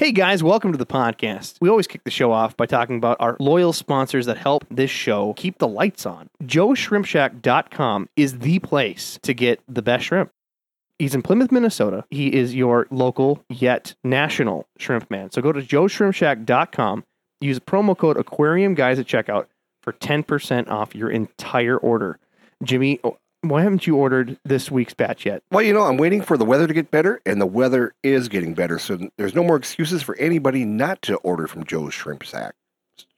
Hey guys, welcome to the podcast. We always kick the show off by talking about our loyal sponsors that help this show keep the lights on. JoeShrimpShack.com is the place to get the best shrimp. He's in Plymouth, Minnesota. He is your local yet national shrimp man. So go to joeshrimpshack.com, use promo code aquarium guys at checkout for 10% off your entire order. Jimmy, oh, why haven't you ordered this week's batch yet? Well, you know, I'm waiting for the weather to get better, and the weather is getting better. So there's no more excuses for anybody not to order from Joe's Shrimp Sack.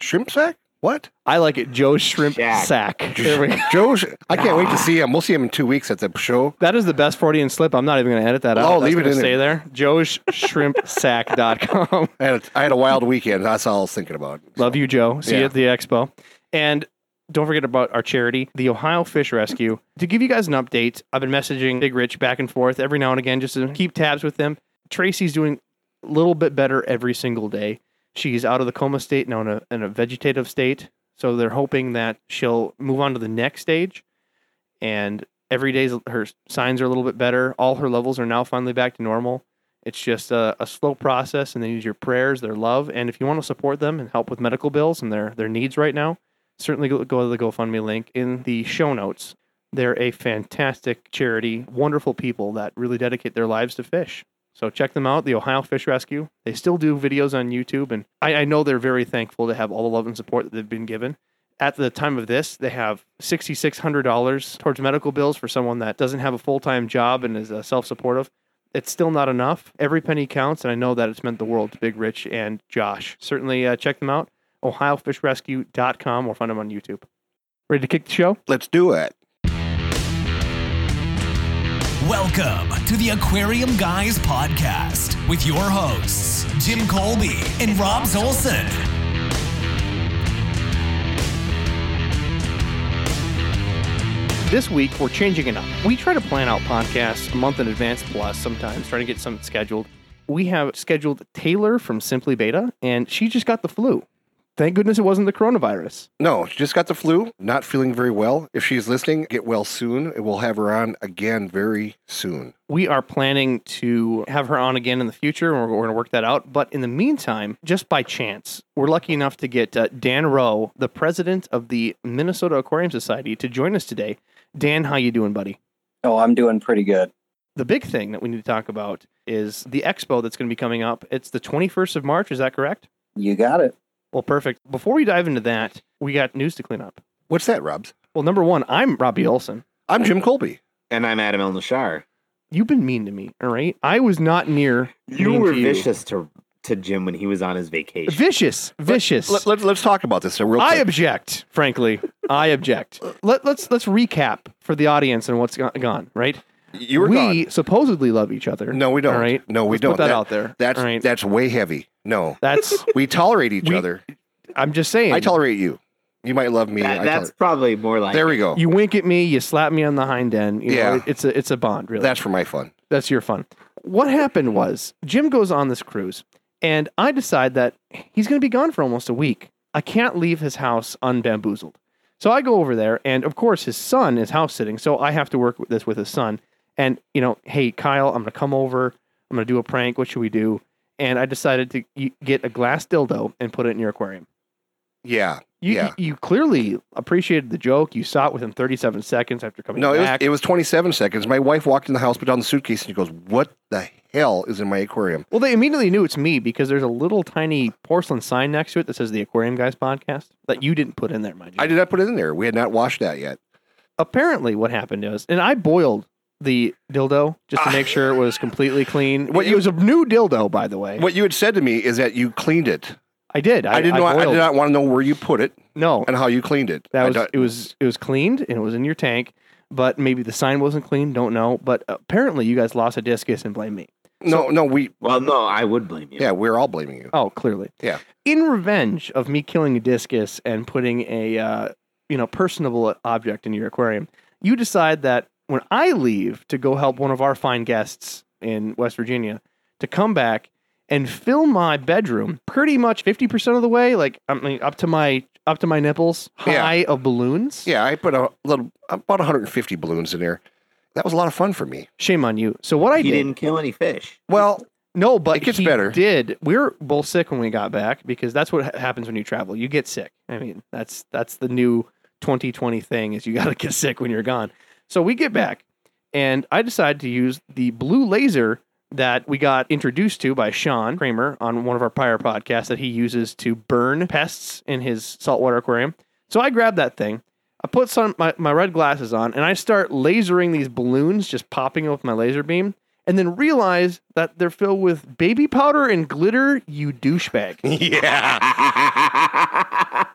Shrimp Sack? What? I like it, Joe's Shrimp Shack. Sack. There we go. Joe's. I can't wait to see him. We'll see him in two weeks at the show. That is the best Freudian slip. I'm not even going to edit that out. Oh, That's leave it gonna in stay there. there. Joe'sShrimpSack.com. I had, a, I had a wild weekend. That's all I was thinking about. Love you, Joe. See you at the expo. And don't forget about our charity, the Ohio Fish Rescue. To give you guys an update, I've been messaging Big Rich back and forth every now and again just to keep tabs with them. Tracy's doing a little bit better every single day. She's out of the coma state now in a, in a vegetative state. So they're hoping that she'll move on to the next stage. And every day her signs are a little bit better. All her levels are now finally back to normal. It's just a, a slow process, and they need your prayers, their love, and if you want to support them and help with medical bills and their their needs right now, certainly go, go to the GoFundMe link in the show notes. They're a fantastic charity, wonderful people that really dedicate their lives to fish. So check them out, the Ohio Fish Rescue. They still do videos on YouTube, and I, I know they're very thankful to have all the love and support that they've been given. At the time of this, they have $6,600 towards medical bills for someone that doesn't have a full time job and is uh, self supportive. It's still not enough. Every penny counts, and I know that it's meant the world to Big Rich and Josh. Certainly uh, check them out, ohiofishrescue.com, or find them on YouTube. Ready to kick the show? Let's do it. Welcome to the Aquarium Guys podcast with your hosts, Jim Colby and Rob Zolson. This week, we're changing it up. We try to plan out podcasts a month in advance plus sometimes, trying to get some scheduled. We have scheduled Taylor from Simply Beta, and she just got the flu. Thank goodness it wasn't the coronavirus. No, she just got the flu, not feeling very well. If she's listening, get well soon. and We'll have her on again very soon. We are planning to have her on again in the future, and we're, we're going to work that out. But in the meantime, just by chance, we're lucky enough to get uh, Dan Rowe, the president of the Minnesota Aquarium Society, to join us today. Dan, how you doing, buddy? Oh, I'm doing pretty good. The big thing that we need to talk about is the expo that's going to be coming up. It's the 21st of March. Is that correct? You got it. Well, perfect. Before we dive into that, we got news to clean up. What's that, Robs? Well, number one, I'm Robbie Olson. I'm Jim Colby. And I'm Adam El Nashar. You've been mean to me, all right? I was not near. You mean were to vicious to to Jim when he was on his vacation. Vicious, vicious. Let, let, let's talk about this real I object, frankly. I object. Let, let's let's recap for the audience and what's gone. Right? you were we gone. supposedly love each other. No, we don't. All right. No, we Let's don't. Put that, That- out there. That's all right. that's way heavy. No, That's. we tolerate each We- other. I'm just saying. I tolerate you. You might love me. That- that's toler- probably more like there we go. You wink at me. You slap me on the hind end. You know, Yeah. it- it's a it's a bond. Really. That's for my fun. That's your fun. What happened was Jim goes on this cruise, and I decide that he's going to be gone for almost a week. I can't leave his house unbamboozled. So I go over there, and of course, his son is house sitting. So I have to work with this with his son. And, you know, hey, Kyle, I'm going to come over. I'm going to do a prank. What should we do? And I decided to get a glass dildo and put it in your aquarium. Yeah. You, Yeah. you, clearly appreciated the joke. You saw it within 37 seconds after coming back. No, it was, it was 27 seconds. My wife walked in the house, put down the suitcase, and she goes, "What the hell is in my aquarium?" Well, they immediately knew it's me because there's a little tiny porcelain sign next to it that says the Aquarium Guys podcast that you didn't put in there, mind you. I did not put it in there. We had not washed that yet. Apparently, what happened is, and I boiled the dildo just to make sure it was completely clean. What it you- was a new dildo, by the way. What you had said to me is that you cleaned it. I did. I, I, didn't I know. I, boiled. did not want to know where you put it No, and how you cleaned it. that was don't- it. Was it was cleaned and it was in your tank, but maybe the sign wasn't clean. Don't know. But apparently, you guys lost a discus and blame me. no, no. We Well, no, I would blame you. yeah, we're all blaming you. Oh, clearly. Yeah. In revenge of me killing a discus and putting a uh, you know personable object in your aquarium, you decide that when I leave to go help one of our fine guests in West Virginia to come back and fill my bedroom pretty much 50% of the way like I mean up to my up to my nipples Yeah. high of balloons. Yeah, I put a little about 150 balloons in there. That was a lot of fun for me. Shame on you. So what I he did didn't kill any fish. Well, No, but It gets he better. Did we were both sick when we got back because that's what happens when you travel. You get sick. I mean, that's that's the new 2020 thing is you got to get sick when you're gone. So we get back, and I decided to use the blue laser that we got introduced to by Sean Kramer on one of our prior podcasts that he uses to burn pests in his saltwater aquarium. So I grabbed that thing. I put some my, my red glasses on and I start lasering these balloons, just popping them with my laser beam, and then realize that they're filled with baby powder and glitter, you douchebag. yeah.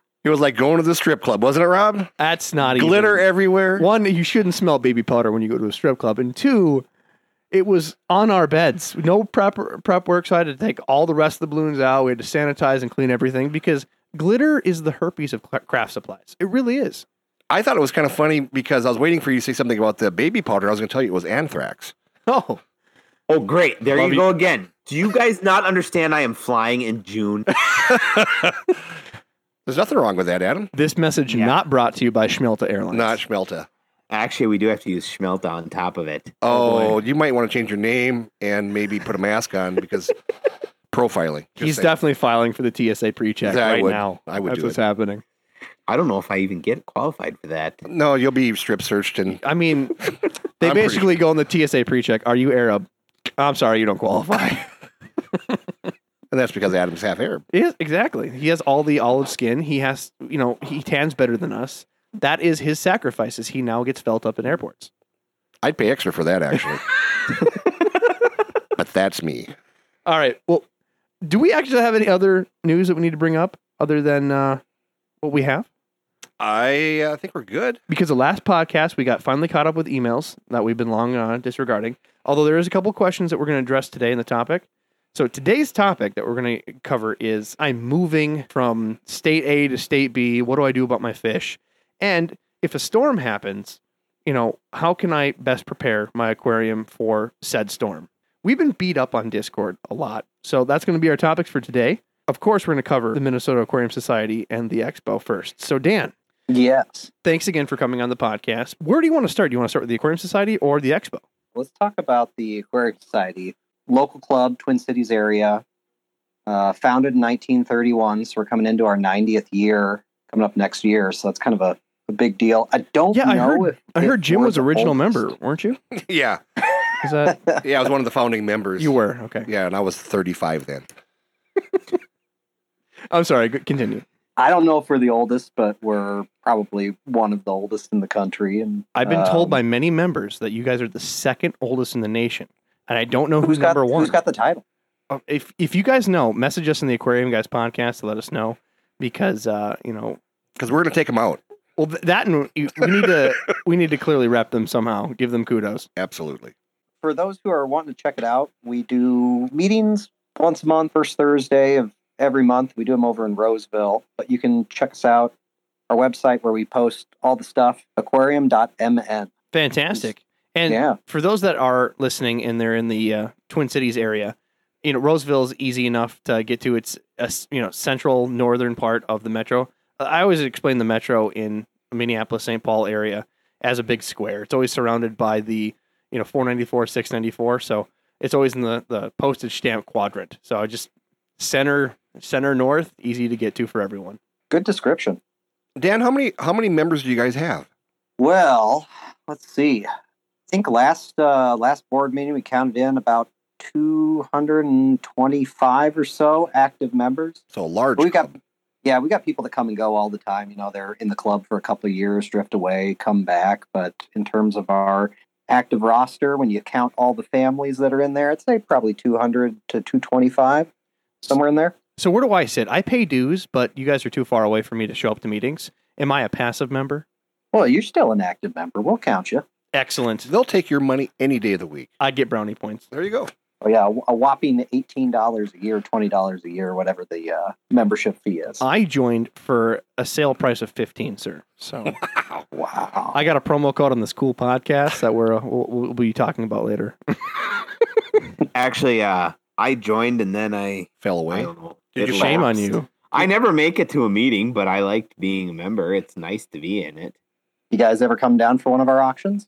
It was like going to the strip club, wasn't it, Rob? That's not even- Glitter everywhere. One, you shouldn't smell baby powder when you go to a strip club, and two, it was on our beds. No prep prep work, so I had to take all the rest of the balloons out. We had to sanitize and clean everything because glitter is the herpes of craft supplies. It really is. I thought it was kind of funny because I was waiting for you to say something about the baby powder. I was going to tell you it was anthrax. Oh, oh, great. There Love you you. go again. Do you guys not understand I am flying in June? There's nothing wrong with that, Adam. this message Yeah. not brought to you by Schmelta Airlines. Not Schmelta. Actually, we do have to use Schmelta on top of it. Oh, oh you might want to change your name and maybe put a mask on because profiling. He's saying. definitely filing for the TSA pre-check Yeah, I right would. now. I would That's do what's it. happening. I don't know if I even get qualified for that. No, you'll be strip searched and I mean, they I'm pretty basically go in the TSA pre-check. Are you Arab? I'm sorry, you don't qualify. and that's because Adam's half Arab. Yes, exactly. He has all the olive skin. He has, you know, he tans better than us. That is his sacrifices. He now gets felt up in airports. I'd pay extra for that actually. but that's me. All right. Well, do we actually have any other news that we need to bring up other than uh, what we have? I uh, think we're good. Because the last podcast we got finally caught up with emails that we've been long uh, disregarding. Although there is a couple questions that we're going to address today in the topic. So today's topic that we're going to cover is I'm moving from state A to state B. What do I do about my fish? And if a storm happens, you know, how can I best prepare my aquarium for said storm? We've been beat up on Discord a lot. So that's going to be our topics for today. Of course, we're going to cover the Minnesota Aquarium Society and the expo first. So Dan, Yes. thanks again for coming on the podcast. Where do you want to start? Do you want to start with the Aquarium Society or the Expo? Let's talk about the Aquarium Society, local club, Twin Cities area, uh, founded in 1931. So we're coming into our 90th year, coming up next year. So that's kind of a, a big deal. I don't Yeah, I heard- if I heard Jim was original oldest. member, weren't you? yeah. Is that Yeah, I was one of the founding members. you were okay? Yeah, and I was 35 then. I'm sorry. g- Continue. I don't know if we're the oldest, but we're probably one of the oldest in the country. And I've been told um, by many members that you guys are the second oldest in the nation, and I don't know who's, who's got number one. who's got the title. Uh, if if you guys know, message us in the Aquarium Guys podcast to let us know because uh, you know. Because we're going to take them out. Well, that and we need to we need to clearly rep them somehow. Give them kudos. Absolutely. for those who are wanting to check it out, we do meetings once a month, first Thursday of every month. We do them over in Roseville, but you can check us out our website where we post all the stuff aquarium.mn. Fantastic. And Yeah. for those that are listening and they're in the uh, Twin Cities area, you know Roseville is easy enough to get to. It's a s- you know central northern part of the metro. I always explain the metro in Minneapolis St. Paul area as a big square. It's always surrounded by the you know 494, 694. So it's always in the the postage stamp quadrant. So I just center center north, easy to get to for everyone. Good description. Dan, how many how many members do you guys have? Well, let's see. I think last uh, last board meeting we counted in about 225 or so active members. So a large. We got yeah, we got people that come and go all the time. You know, they're in the club for a couple of years, drift away, come back. But in terms of our active roster, when you count all the families that are in there, I'd say probably 200 to 225, somewhere in there. So where do I sit? I pay dues, but you guys are too far away for me to show up to meetings. Am I a passive member? Well, you're still an active member. We'll count you. Excellent. They'll take your money any day of the week. I get brownie points. There you go. Oh yeah, a whopping eighteen dollars a year, twenty dollars a year, whatever the uh, membership fee is. I joined for a sale price of fifteen, sir. So wow. I got a promo code on this cool podcast that we're uh, we'll, we'll be talking about later. Actually, uh, I joined and then I, Fell I away. don't know. Did it you- Shame on you. I never make it to a meeting, but I liked being a member. It's nice to be in it. You guys ever come down for one of our auctions?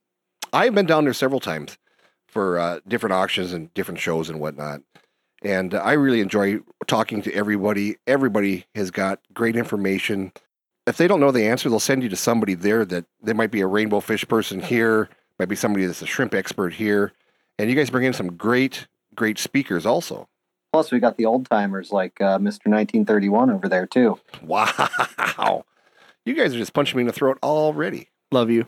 I've been down there several times for uh, different auctions and different shows and whatnot. And uh, I really enjoy talking to everybody. Everybody has got great information. If they don't know the answer, they'll send you to somebody there that there might be a rainbow fish person here, might be somebody that's a shrimp expert here. And you guys bring in some great, great speakers also. Plus, we got the old timers like uh, Mr. 1931 over there too. Wow. You guys are just punching me in the throat already. Love you.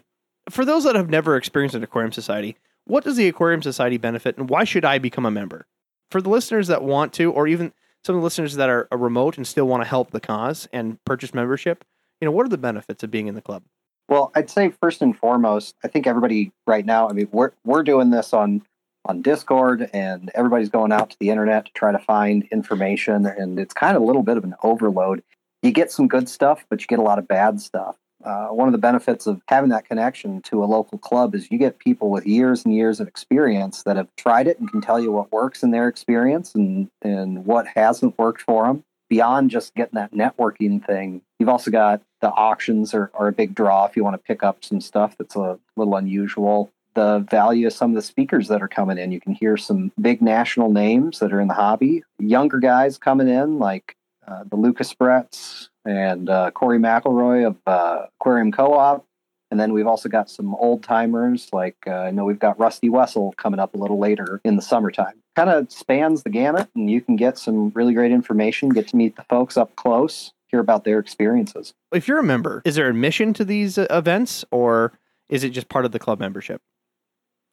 For those that have never experienced an aquarium society, what does the aquarium society benefit and why should I become a member? For the listeners that want to, or even some of the listeners that are, remote and still want to help the cause and purchase membership, you know, what are the benefits of being in the club? Well, I'd say first and foremost, I think everybody right now. I mean, we're we're doing this on on Discord, and everybody's going out to the internet to try to find information, and it's kind of a little bit of an overload. You get some good stuff, but you get a lot of bad stuff. Uh, one of the benefits of having that connection to a local club is you get people with years and years of experience that have tried it and can tell you what works in their experience and, and what hasn't worked for them. Beyond just getting that networking thing, you've also got the auctions are, are a big draw if you want to pick up some stuff that's a little unusual. The value of some of the speakers that are coming in. You can hear some big national names that are in the hobby. Younger guys coming in, like uh, the Lucas Bretts, and uh, Cory McElroy of uh, Aquarium Co-op. And then we've also got some old timers, like uh, I know we've got Rusty Wessel coming up a little later in the summertime. Kind of spans the gamut, and you can get some really great information, get to meet the folks up close, hear about their experiences. If you're a member, is there admission to these uh, events or is it just part of the club membership?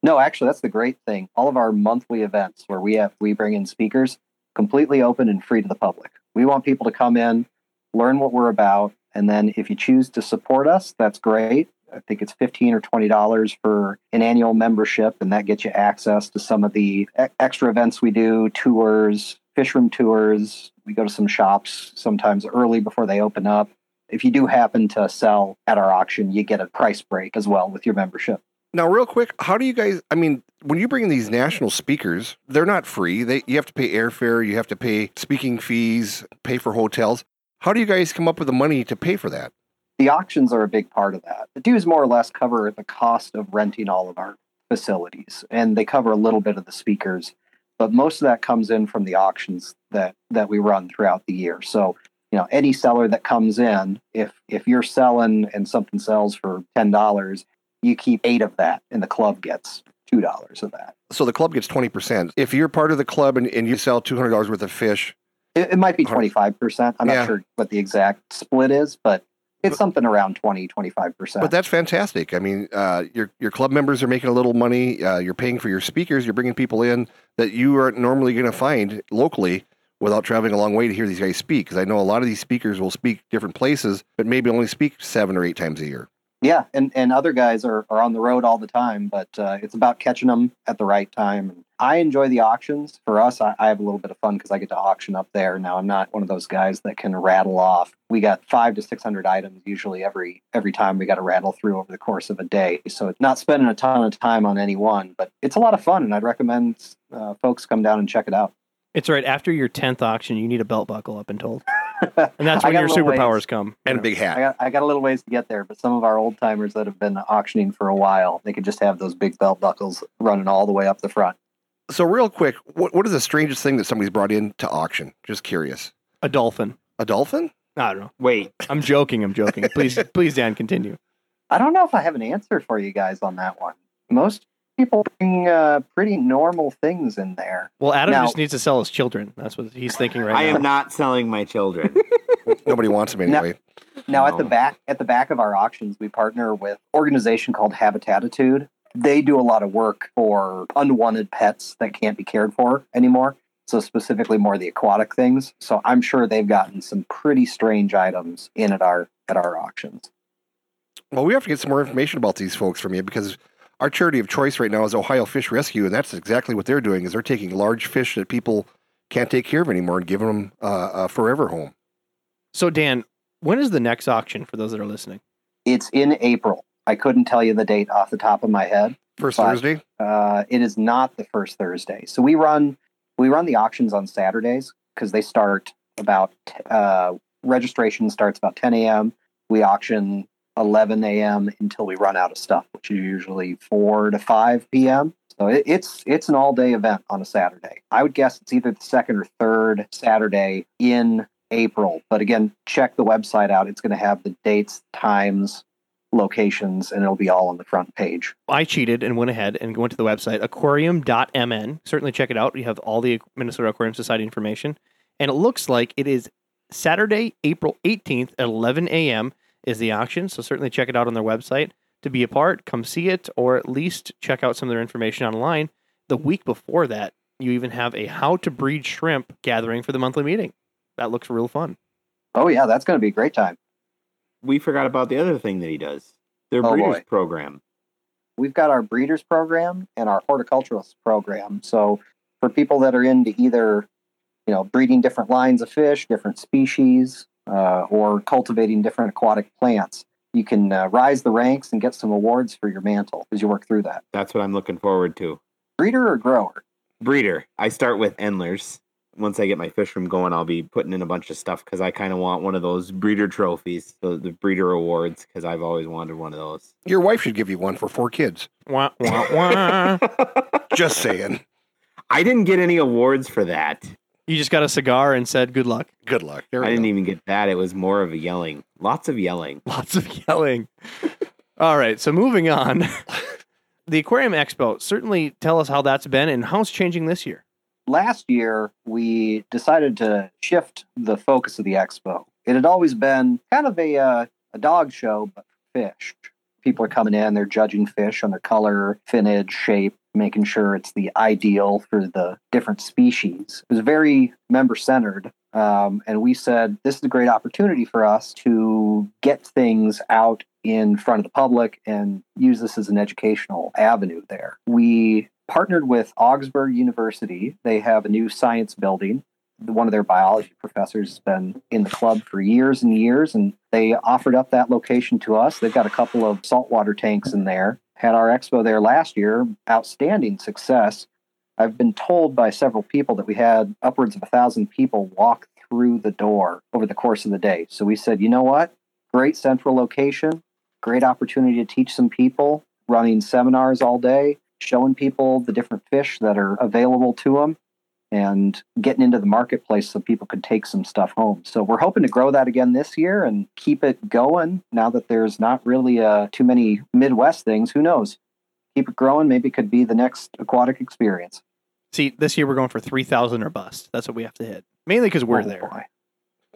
No, actually, that's the great thing. All of our monthly events where we have we bring in speakers, completely open and free to the public. We want people to come in, learn what we're about, and then if you choose to support us, that's great. I think it's fifteen or twenty dollars for an annual membership, and that gets you access to some of the extra events we do, tours, fish room tours. We go to some shops sometimes early before they open up. If you do happen to sell at our auction, you get a price break as well with your membership. Now, real quick, how do you guys? I mean, when you bring in these national speakers, they're not free. They you have to pay airfare, you have to pay speaking fees, pay for hotels. How do you guys come up with the money to pay for that? The auctions are a big part of that. The dues more or less cover the cost of renting all of our facilities, and they cover a little bit of the speakers, but most of that comes in from the auctions that that we run throughout the year. So, you know, any seller that comes in, if if you're selling and something sells for ten dollars, you keep eight of that, and the club gets two dollars of that. So the club gets twenty percent. If you're part of the club and, and you sell two hundred dollars worth of fish, It, it might be 25%. I'm Yeah. not sure what the exact split is, but it's something around 20, 25%. but that's fantastic. I mean, uh, your your club members are making a little money. Uh, you're paying for your speakers. You're bringing people in that you aren't normally going to find locally without traveling a long way to hear these guys speak. Because I know a lot of these speakers will speak different places, but maybe only speak seven or eight times a year. yeah, and, and other guys are, are on the road all the time, but uh, it's about catching them at the right time. I enjoy the auctions. For us, I, I have a little bit of fun because I get to auction up there. Now, I'm not one of those guys that can rattle off. We got five to 600 items usually every every time we got to rattle through over the course of a day. So it's not spending a ton of time on any one, but it's a lot of fun, and I'd recommend uh, folks come down and check it out. It's right after your 10th auction, you need a belt buckle, I've been told. And that's when your a little ways. superpowers come. And you a big I hat. got I got a little ways to get there, but some of our old timers that have been auctioning for a while, they could just have those big belt buckles running all the way up the front. So real quick, what what is the strangest thing that somebody's brought in to auction? Just curious. A dolphin. A dolphin? I don't know. Wait, I'm joking. I'm joking. Please, please, Dan, continue. I don't know if I have an answer for you guys on that one. Most people bring uh, pretty normal things in there. Well, Adam Now- just needs to sell his children. That's what he's thinking right I now. I am not selling my children. Nobody wants them No. anyway. Now at the back at the back of our auctions, we partner with organization called Habitattitude. They do a lot of work for unwanted pets that can't be cared for anymore. So specifically more the aquatic things. So I'm sure they've gotten some pretty strange items in at our at our auctions. Well, we have to get some more information about these folks from you because our charity of choice right now is Ohio Fish Rescue, and that's exactly what they're doing. Is they're taking large fish that people can't take care of anymore and giving them uh, a forever home. So, Dan, when is the next auction for those that are listening? It's in April. I couldn't tell you the date off the top of my head. First But- Thursday. Uh, it is not the first Thursday. So we run we run the auctions on Saturdays because they start about uh, registration starts about 10 a.m. We auction 11 a.m. until we run out of stuff, which is usually 4 to 5 p.m. So it, it's it's an all day event on a Saturday. I would guess it's either the second or third Saturday in April. But again, check the website out. It's going to have the dates, times, locations, and it'll be all on the front page. I cheated and went ahead and went to the website aquarium.mn. Certainly check it out. You have all the Minnesota Aquarium Society information. And it looks like it is Saturday, April 18th at 11 a.m. is the auction. So certainly check it out on their website to be a part. Come see it or at least check out some of their information online. The week before that, you even have a how to breed shrimp gathering for the monthly meeting. That looks real fun. Oh yeah, that's going to be a great time. We forgot about the other thing that he does. Their Oh, breeders boy. program. We've got our breeders program and our horticulturalist program. So for people that are into either, you know, breeding different lines of fish, different species, uh, or cultivating different aquatic plants, you can uh, rise the ranks and get some awards for your mantle as you work through that. That's what I'm looking forward to. Breeder or grower? Breeder. I start with endlers. Once I get my fish room going, I'll be putting in a bunch of stuff because I kind of want one of those breeder trophies, the, the breeder awards, because I've always wanted one of those. Your wife should give you one for four kids. Wah, wah, wah. Just saying. I didn't get any awards for that. you just got a cigar and said good luck. Good luck. There we I didn't go. even get that. It was more of a yelling. Lots of yelling. Lots of yelling. All right, so moving on. the Aquarium Expo, certainly tell us how that's been and how it's changing this year. Last year we decided to shift the focus of the expo. It had always been kind of a uh, a dog show, but fish. People are coming in, they're judging fish on their color, finnage, shape, making sure it's the ideal for the different species. It was very member centered. Um, and we said, this is a great opportunity for us to get things out in front of the public and use this as an educational avenue there. We partnered with Augsburg University. They have a new science building. One of their biology professors has been in the club for years and years, and they offered up that location to us. They've got a couple of saltwater tanks in there. Had our expo there last year, outstanding success. I've been told by several people that we had upwards of a thousand people walk through the door over the course of the day. So we said, you know what? Great central location, great opportunity to teach some people, running seminars all day, showing people the different fish that are available to them and getting into the marketplace so people could take some stuff home. So we're hoping to grow that again this year and keep it going now that there's not really uh, too many Midwest things. Who knows? Keep it growing. Maybe it could be the next aquatic experience. See, this year we're going for 3,000 or bust. That's what we have to hit. Mainly because we're Oh, there. boy.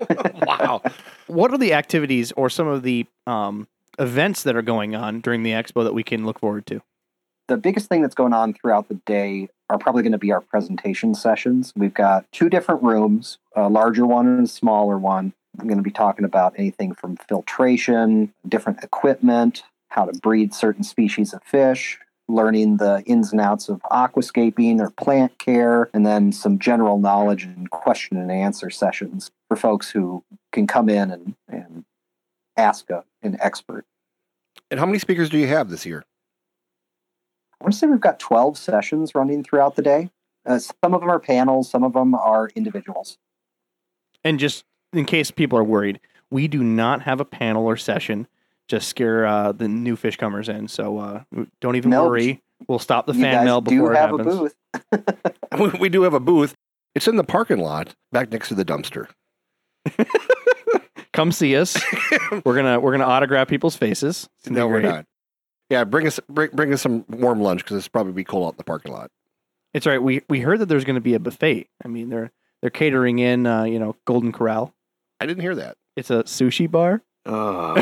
wow. What are the activities or some of the um, events that are going on during the expo that we can look forward to? The biggest thing that's going on throughout the day are probably going to be our presentation sessions. We've got two different rooms, a larger one and a smaller one. I'm going to be talking about anything from filtration, different equipment, how to breed certain species of fish, learning the ins and outs of aquascaping or plant care, and then some general knowledge and question and answer sessions for folks who can come in and, and ask a, an expert. And how many speakers do you have this year? I want to say we've got 12 sessions running throughout the day. Uh, some of them are panels, some of them are individuals. And just in case people are worried, we do not have a panel or session to scare uh, the new fish comers in. So uh, don't even No, worry. We'll stop the you fan guys mail do before it have a happens. booth. We- We do have a booth. It's in the parking lot back next to the dumpster. Come see us. we're gonna we're gonna autograph people's faces. It's gonna be No, we're not. Yeah, bring us bring, bring us some warm lunch because it's probably be cold out in the parking lot. It's all right. We we heard that there's going to be a buffet. I mean, they're they're catering in, uh, you know, Golden Corral. I didn't hear that. It's a sushi bar. Oh,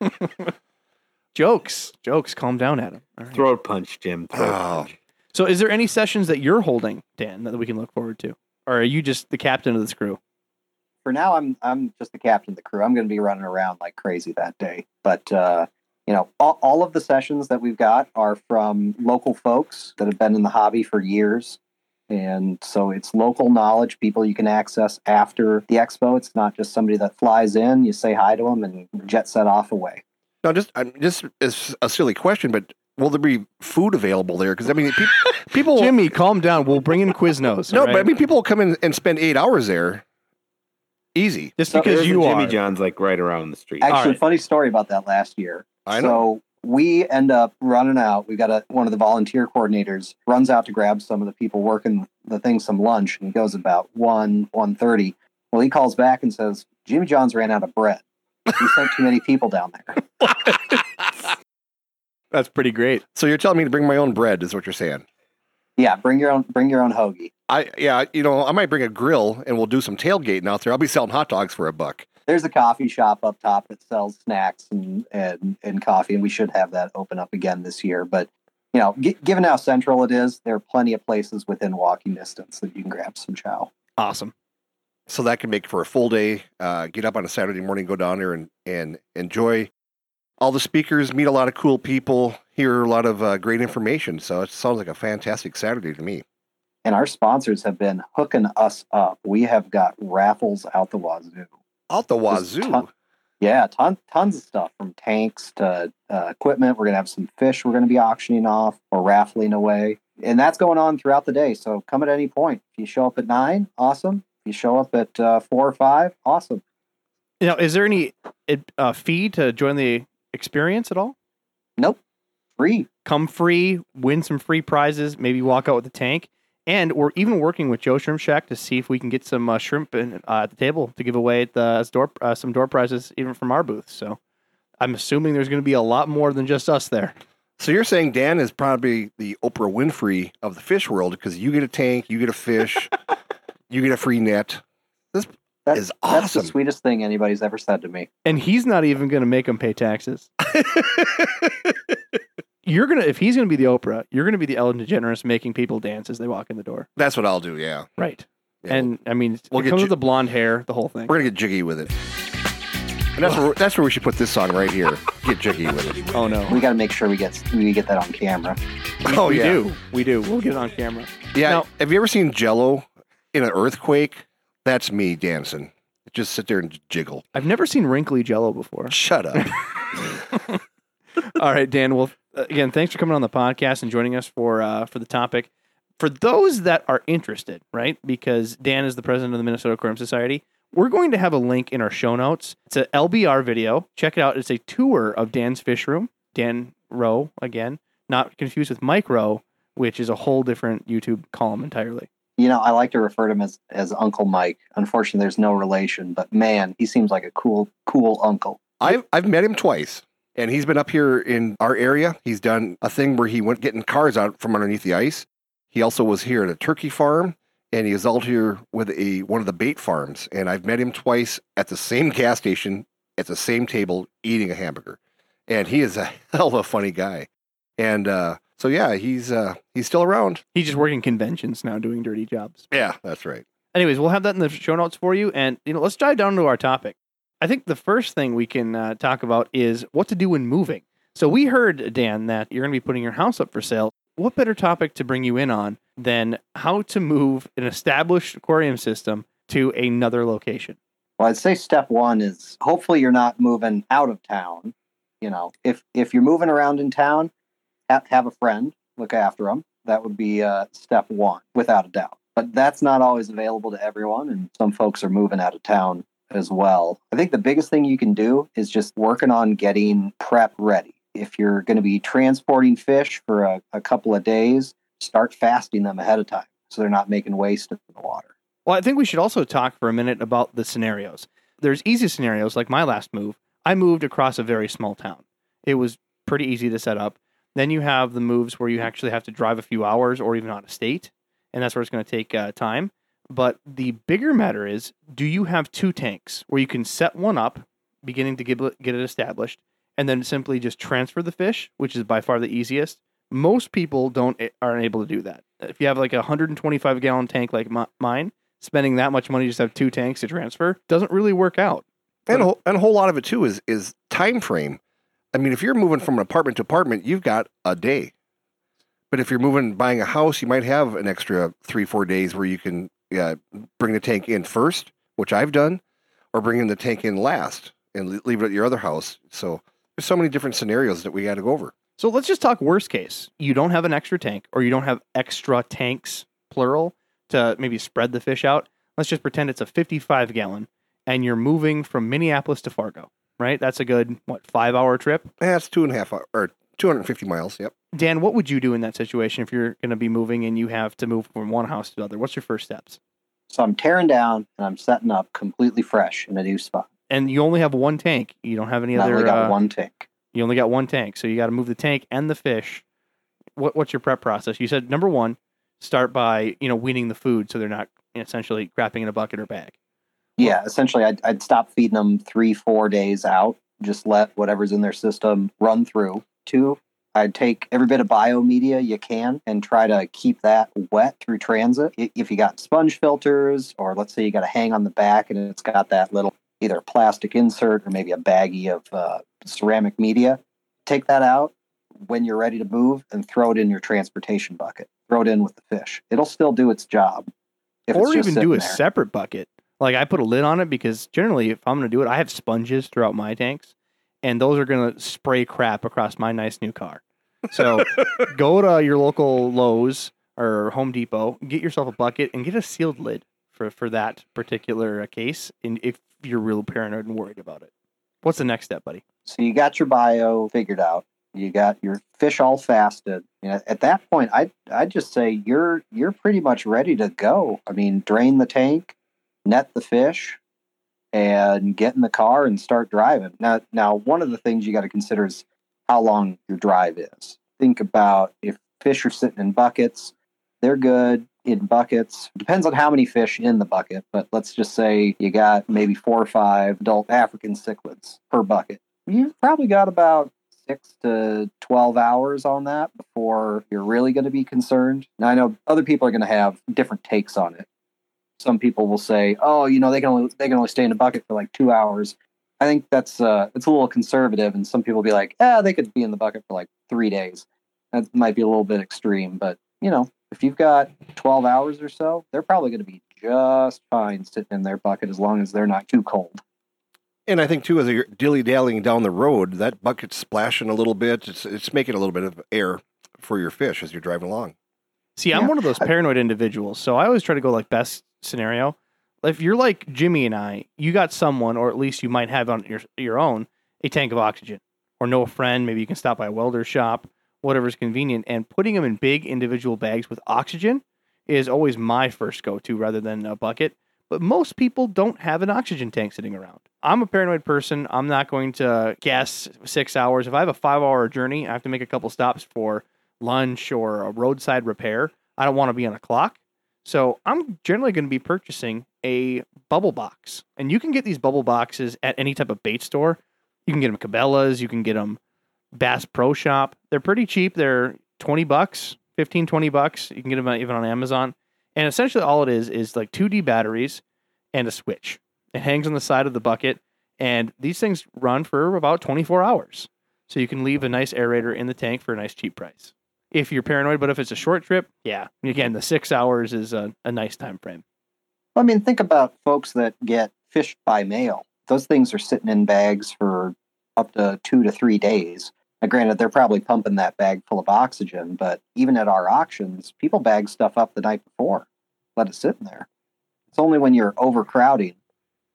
God. Jokes, jokes. Calm down, Adam. All right. throat punch, Jim. Throat Oh. punch. So, is there any sessions that you're holding, Dan, that we can look forward to, or are you just the captain of this crew? For now, I'm I'm just the captain of the crew. I'm going to be running around like crazy that day. But uh, you know, all, all of the sessions that we've got are from local folks that have been in the hobby for years. And so it's local knowledge, people you can access after the expo. It's not just somebody that flies in, you say hi to them, and jet set off away. No, just I'm just it's a silly question, but will there be food available there? Because I mean, pe- people. Jimmy, calm down. We'll bring in Quiznos. no, all but I mean, people will come in and spend eight hours there. Easy. just So because There's a you Jimmy are. John's like right around the street. Actually, right. funny story about that last year. I know. So we end up running out. We got a one of the volunteer coordinators runs out to grab some of the people working the thing some lunch, and he goes about one one thirty. Well, he calls back and says Jimmy John's ran out of bread. He sent too many people down there. That's pretty great. So you're telling me to bring my own bread, is what you're saying? Yeah, bring your own bring your own hoagie. I yeah, you know, I might bring a grill and we'll do some tailgating out there. I'll be selling hot dogs for a buck. There's a coffee shop up top that sells snacks and and, and coffee, and we should have that open up again this year. But you know, g- given how central it is, there are plenty of places within walking distance that you can grab some chow. Awesome. So that can make for a full day. Uh, get up on a Saturday morning, go down there and and enjoy all the speakers, meet a lot of cool people, hear a lot of uh, great information. So it sounds like a fantastic Saturday to me. And our sponsors have been hooking us up. We have got raffles out the wazoo. Out the Just wazoo. ton- Yeah, ton, tons of stuff from tanks to uh, equipment. We're going to have some fish we're going to be auctioning off or raffling away. And that's going on throughout the day. So come at any point. If you show up at nine, awesome. If you show up at uh, four or five, awesome. Now, is there any uh, fee to join the experience at all? Nope. Free. Come free, win some free prizes, maybe walk out with a tank. And we're even working with Joe Shrimp Shack to see if we can get some uh, shrimp in, uh, at the table to give away at the as door uh, some door prizes even from our booth. So I'm assuming there's going to be a lot more than just us there. So you're saying Dan is probably the Oprah Winfrey of the fish world because you get a tank, you get a fish, you get a free net. This That, Is That's the awesome. sweetest thing anybody's ever said to me. And he's not even going to make them pay taxes. You're gonna if he's gonna be the Oprah, you're gonna be the Ellen DeGeneres making people dance as they walk in the door. That's what I'll do. Yeah. Right. Yeah, and I mean, we'll it get comes you- with the blonde hair, the whole thing. we're gonna get jiggy with it. And that's where that's where we should put this song right here. Get jiggy with it. Oh no. We got to make sure we get we get that on camera. Oh we yeah. do. We do. We'll get it on camera. Yeah. Now- have you ever seen Jello in an earthquake? That's me dancing. Just sit there and jiggle. I've never seen wrinkly jello before. Shut up. All right, Dan. Well, again, thanks for coming on the podcast and joining us for uh, for the topic. For those that are interested, right? Because Dan is the president of the Minnesota Aquarium Society. We're going to have a link in our show notes. It's a LBR video. Check it out. It's a tour of Dan's fish room. Dan Rowe again, not confused with Mike Rowe, which is a whole different YouTube column entirely. You know, I like to refer to him as as Uncle Mike. Unfortunately, there's no relation, but man, he seems like a cool cool uncle. I've I've met him twice, and he's been up here in our area. He's done a thing where he went getting cars out from underneath the ice. He also was here at a turkey farm, and he is out here with a one of the bait farms. And I've met him twice at the same gas station at the same table eating a hamburger. And he is a hell of a funny guy. And uh, so yeah, he's uh, he's still around. He's just working conventions now, doing dirty jobs. Yeah, that's right. anyways, we'll have that in the show notes for you. And you know, let's dive down to our topic. I think the first thing we can uh, talk about is what to do when moving. So we heard Dan that you're going to be putting your house up for sale. What better topic to bring you in on than how to move an established aquarium system to another location? Well, I'd say step one is hopefully you're not moving out of town. You know, if if you're moving around in town, have, have a friend look after them. That would be uh, step one, without a doubt. But that's not always available to everyone, and some folks are moving out of town as well. I think the biggest thing you can do is just working on getting prep ready. If you're going to be transporting fish for a, a couple of days, start fasting them ahead of time so they're not making waste of the water. Well, I think we should also talk for a minute about the scenarios. There's easy scenarios, like my last move. I moved across a very small town. It was pretty easy to set up. Then you have the moves where you actually have to drive a few hours or even out of state, and that's where it's going to take uh, time. But the bigger matter is do you have two tanks where you can set one up, beginning to get, it- get it established, and then simply just transfer the fish, which is by far the easiest? Most people don't eh, aren't able to do that. If you have like a 125 gallon tank like mi- mine, spending that much money just to have two tanks to transfer doesn't really work out. And a, whole- and a whole lot of it too is is time frame. I mean, if you're moving from an apartment to apartment, you've got a day. But if you're moving buying a house, you might have an extra three four days where you can uh, bring the tank in first, which I've done, or bring in the tank in last and leave it at your other house. So there's so many different scenarios that we got to go over. So let's just talk worst case. You don't have an extra tank, or you don't have extra tanks, plural, to maybe spread the fish out. Let's just pretend it's a 55 gallon and you're moving from Minneapolis to Fargo. right? That's a good what five hour trip. That's two and a half hour, or 250 miles. Yep. Dan, what would you do in that situation if you're going to be moving and you have to move from one house to the other? What's your first steps? So I'm tearing down and I'm setting up completely fresh in a new spot. And you only have one tank. You don't have any And I other. only got uh, one tank. You only got one tank, so you got to move the tank and the fish. What what's your prep process? You said number one, start by you know weaning the food so they're not essentially crapping in a bucket or bag. Yeah, essentially, I'd, I'd stop feeding them three, four days out. Just let whatever's in their system run through. Two, I'd take every bit of biomedia you can and try to keep that wet through transit. If you got sponge filters, or let's say you got a hang on the back and it's got that little either plastic insert or maybe a baggie of uh, ceramic media, take that out when you're ready to move and throw it in your transportation bucket. Throw it in with the fish. It'll still do its job. Or even do a there. separate bucket. Like I put a lid on it because generally, if I'm going to do it, I have sponges throughout my tanks, and those are going to spray crap across my nice new car. So go to your local Lowe's or Home Depot, get yourself a bucket, and get a sealed lid for for that particular uh, case. And if you're real paranoid and worried about it, what's the next step, buddy? So you got your bio figured out. You got your fish all fasted. You know, at that point, I I just say you're you're pretty much ready to go. I mean, drain the tank, net the fish, and get in the car and start driving. Now, now one of the things you got to consider is how long your drive is. Think about if fish are sitting in buckets, they're good in buckets. Depends on how many fish in the bucket, but let's just say you got maybe four or five adult African cichlids per bucket. You've probably got about six to 12 hours on that before you're really going to be concerned. Now, I know other people are going to have different takes on it. Some people will say, "Oh, you know, they can only they can only stay in a bucket for like two hours." I think that's uh, it's a little conservative, and some people will be like, "Ah, they could be in the bucket for like three days." That might be a little bit extreme, but you know, if you've got 12 hours or so, they're probably going to be just fine sitting in their bucket as long as they're not too cold. And I think too, as you're dilly dallying down the road, that bucket's splashing a little bit. It's it's making a little bit of air for your fish as you're driving along. See, I'm Yeah. one of those paranoid individuals, so I always try to go like best scenario. If you're like Jimmy and I, you got someone, or at least you might have on your your own, a tank of oxygen, or know a friend. Maybe you can stop by a welder shop, whatever's convenient, and putting them in big individual bags with oxygen is always my first go to rather than a bucket. But most people don't have an oxygen tank sitting around. I'm a paranoid person. I'm not going to guess six hours. If I have a five hour journey, I have to make a couple stops for lunch or a roadside repair. I don't want to be on a clock. So I'm generally going to be purchasing a bubble box. And you can get these bubble boxes at any type of bait store. You can get them Cabela's, you can get them Bass Pro Shop. They're pretty cheap. They're 20 bucks, 15, 20 bucks. You can get them even on Amazon. And essentially all it is is like 2D batteries and a switch. It hangs on the side of the bucket and these things run for about 24 hours. So you can leave a nice aerator in the tank for a nice cheap price if you're paranoid. But if it's a short trip, yeah, again, the six hours is a, a nice time frame. I mean, think about folks that get fish by mail. Those things are sitting in bags for up to two to three days. Now, granted, they're probably pumping that bag full of oxygen, but even at our auctions, people bag stuff up the night before, let it sit in there. It's only when you're overcrowding,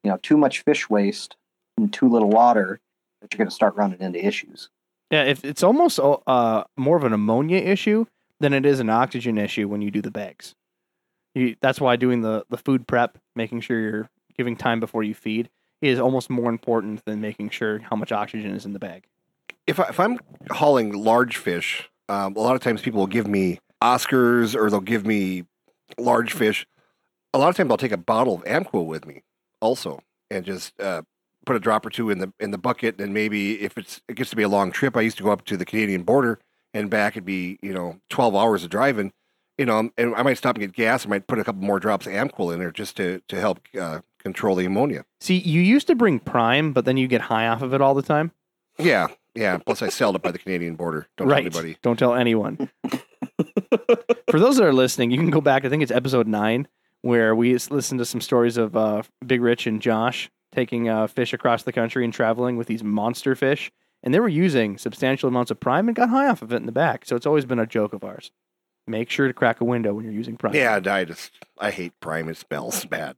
you know, too much fish waste and too little water that you're going to start running into issues. Yeah, if it's almost uh, more of an ammonia issue than it is an oxygen issue when you do the bags. You, that's why doing the the food prep, making sure you're giving time before you feed, is almost more important than making sure how much oxygen is in the bag. If, I, if I'm hauling large fish, um, a lot of times people will give me Oscars or they'll give me large fish. A lot of times I'll take a bottle of AmQuel with me also and just uh, put a drop or two in the in the bucket. And maybe if it's it gets to be a long trip, I used to go up to the Canadian border and back. It'd be you know 12 hours of driving. You know, and I might stop and get gas. I might put a couple more drops of AmQuel in there just to to help uh, control the ammonia. See, you used to bring Prime, but then you get high off of it all the time. Yeah, yeah. Plus, I sold it by the Canadian border. Don't right. tell anybody. Don't tell anyone. For those that are listening, you can go back. I think it's episode nine where we s- listened to some stories of uh, Big Rich and Josh taking uh, fish across the country and traveling with these monster fish, and they were using substantial amounts of prime and got high off of it in the back. So it's always been a joke of ours. Make sure to crack a window when you're using prime. Yeah, I just I hate prime. It smells bad.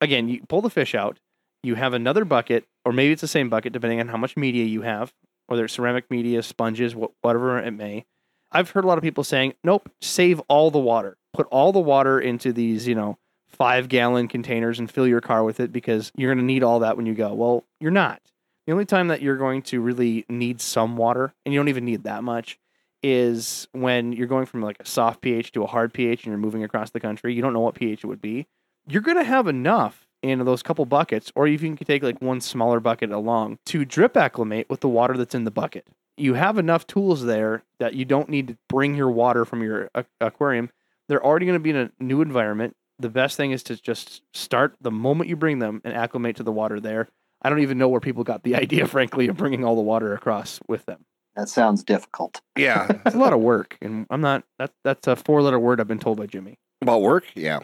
Again, you pull the fish out, You have another bucket, or maybe it's the same bucket, depending on how much media you have, whether it's ceramic media, sponges, wh- whatever it may. I've heard a lot of people saying, nope, save all the water. Put all the water into these, you know, five gallon containers and fill your car with it because you're going to need all that when you go. Well, you're not. The only time that you're going to really need some water, and you don't even need that much, is when you're going from like a soft pH to a hard pH and you're moving across the country. You don't know what pH it would be. You're going to have enough in those couple buckets, or even you can take like one smaller bucket along to drip acclimate with the water that's in the bucket. You have enough tools there that you don't need to bring your water from your aquarium. They're already going to be in a new environment. The best thing is to just start the moment you bring them and acclimate to the water there. I don't even know where people got the idea, frankly, of bringing all the water across with them. That sounds difficult. Yeah. It's a lot of work, and I'm not. That that's a four letter word I've been told by Jimmy. About work, yeah.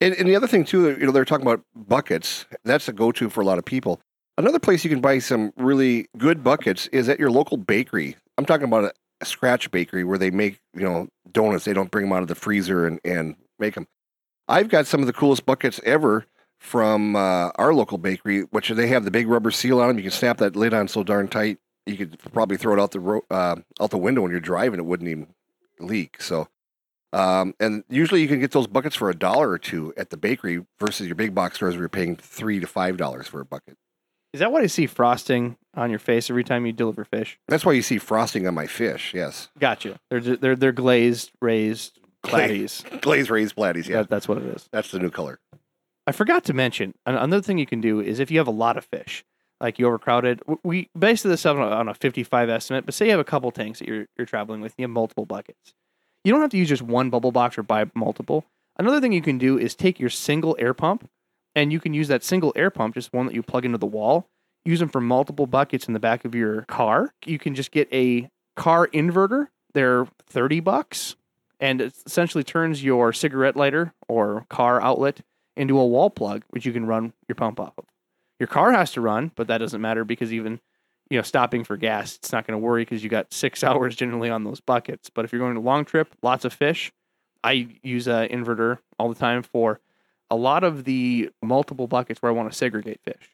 And, and the other thing too, you know, they're talking about buckets. That's a go-to for a lot of people. Another place you can buy some really good buckets is at your local bakery. I'm talking about a, a scratch bakery where they make, you know, donuts. They don't bring them out of the freezer and, and make them. I've got some of the coolest buckets ever from uh, our local bakery, which they have the big rubber seal on them. You can snap that lid on so darn tight. You could probably throw it out the ro- uh, out the window when you're driving. It wouldn't even leak. So um, and usually you can get those buckets for a dollar or two at the bakery versus your big box stores where you're paying three to five dollars for a bucket. Is that why I see frosting on your face every time you deliver fish? That's why you see frosting on my fish. Yes, Gotcha. They're they're they're glazed, raised platies. glazed raised platies. Yeah, That, that's what it is. that's the new color. I forgot to mention an- another thing you can do is if you have a lot of fish, like you overcrowded. w- We based this on a, on a 55 estimate, but say you have a couple tanks that you're you're traveling with, you have multiple buckets. You don't have to use just one bubble box or buy multiple. Another thing you can do is take your single air pump, and you can use that single air pump, just one that you plug into the wall. Use them for multiple buckets in the back of your car. You can just get a car inverter. They're 30 bucks, and it essentially turns your cigarette lighter or car outlet into a wall plug, which you can run your pump off of. Your car has to run, but that doesn't matter because even you know stopping for gas, it's not going to worry because you got six hours generally on those buckets. But if you're going a long trip, lots of fish, I use an inverter all the time for a lot of the multiple buckets where I want to segregate fish.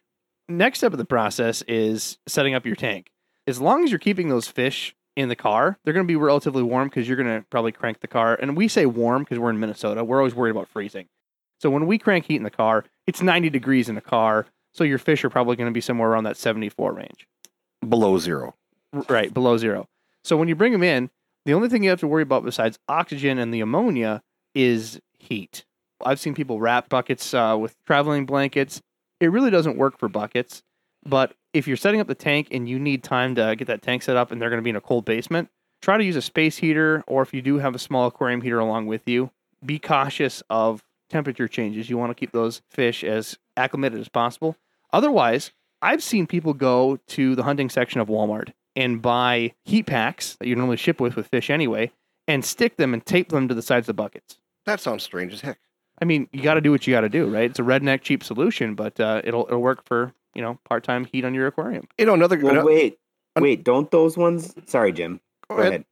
Next step of the process is setting up your tank. As long as you're keeping those fish in the car, they're going to be relatively warm because you're going to probably crank the car. And we say warm because we're in Minnesota. We're always worried about freezing. So when we crank heat in the car, it's 90 degrees in the car. So your fish are probably going to be somewhere around that 74 range, Below zero. Right below zero. So when you bring them in, the only thing you have to worry about besides oxygen and the ammonia is heat. I've seen people wrap buckets uh, with traveling blankets. It really doesn't work for buckets, but if you're setting up the tank and you need time to get that tank set up and they're going to be in a cold basement, try to use a space heater or if you do have a small aquarium heater along with you, be cautious of temperature changes. You want to keep those fish as acclimated as possible. Otherwise, I've seen people go to the hunting section of Walmart and buy heat packs that you normally ship with with fish anyway and stick them and tape them to the sides of the buckets. That sounds strange as heck. I mean, you got to do what you got to do, right? It's a redneck cheap solution, but uh, it'll it'll work for you know part time heat on your aquarium. You know another. Well, ano- wait, an- wait. Don't those ones? Sorry, Jim. Go Go ahead. ahead.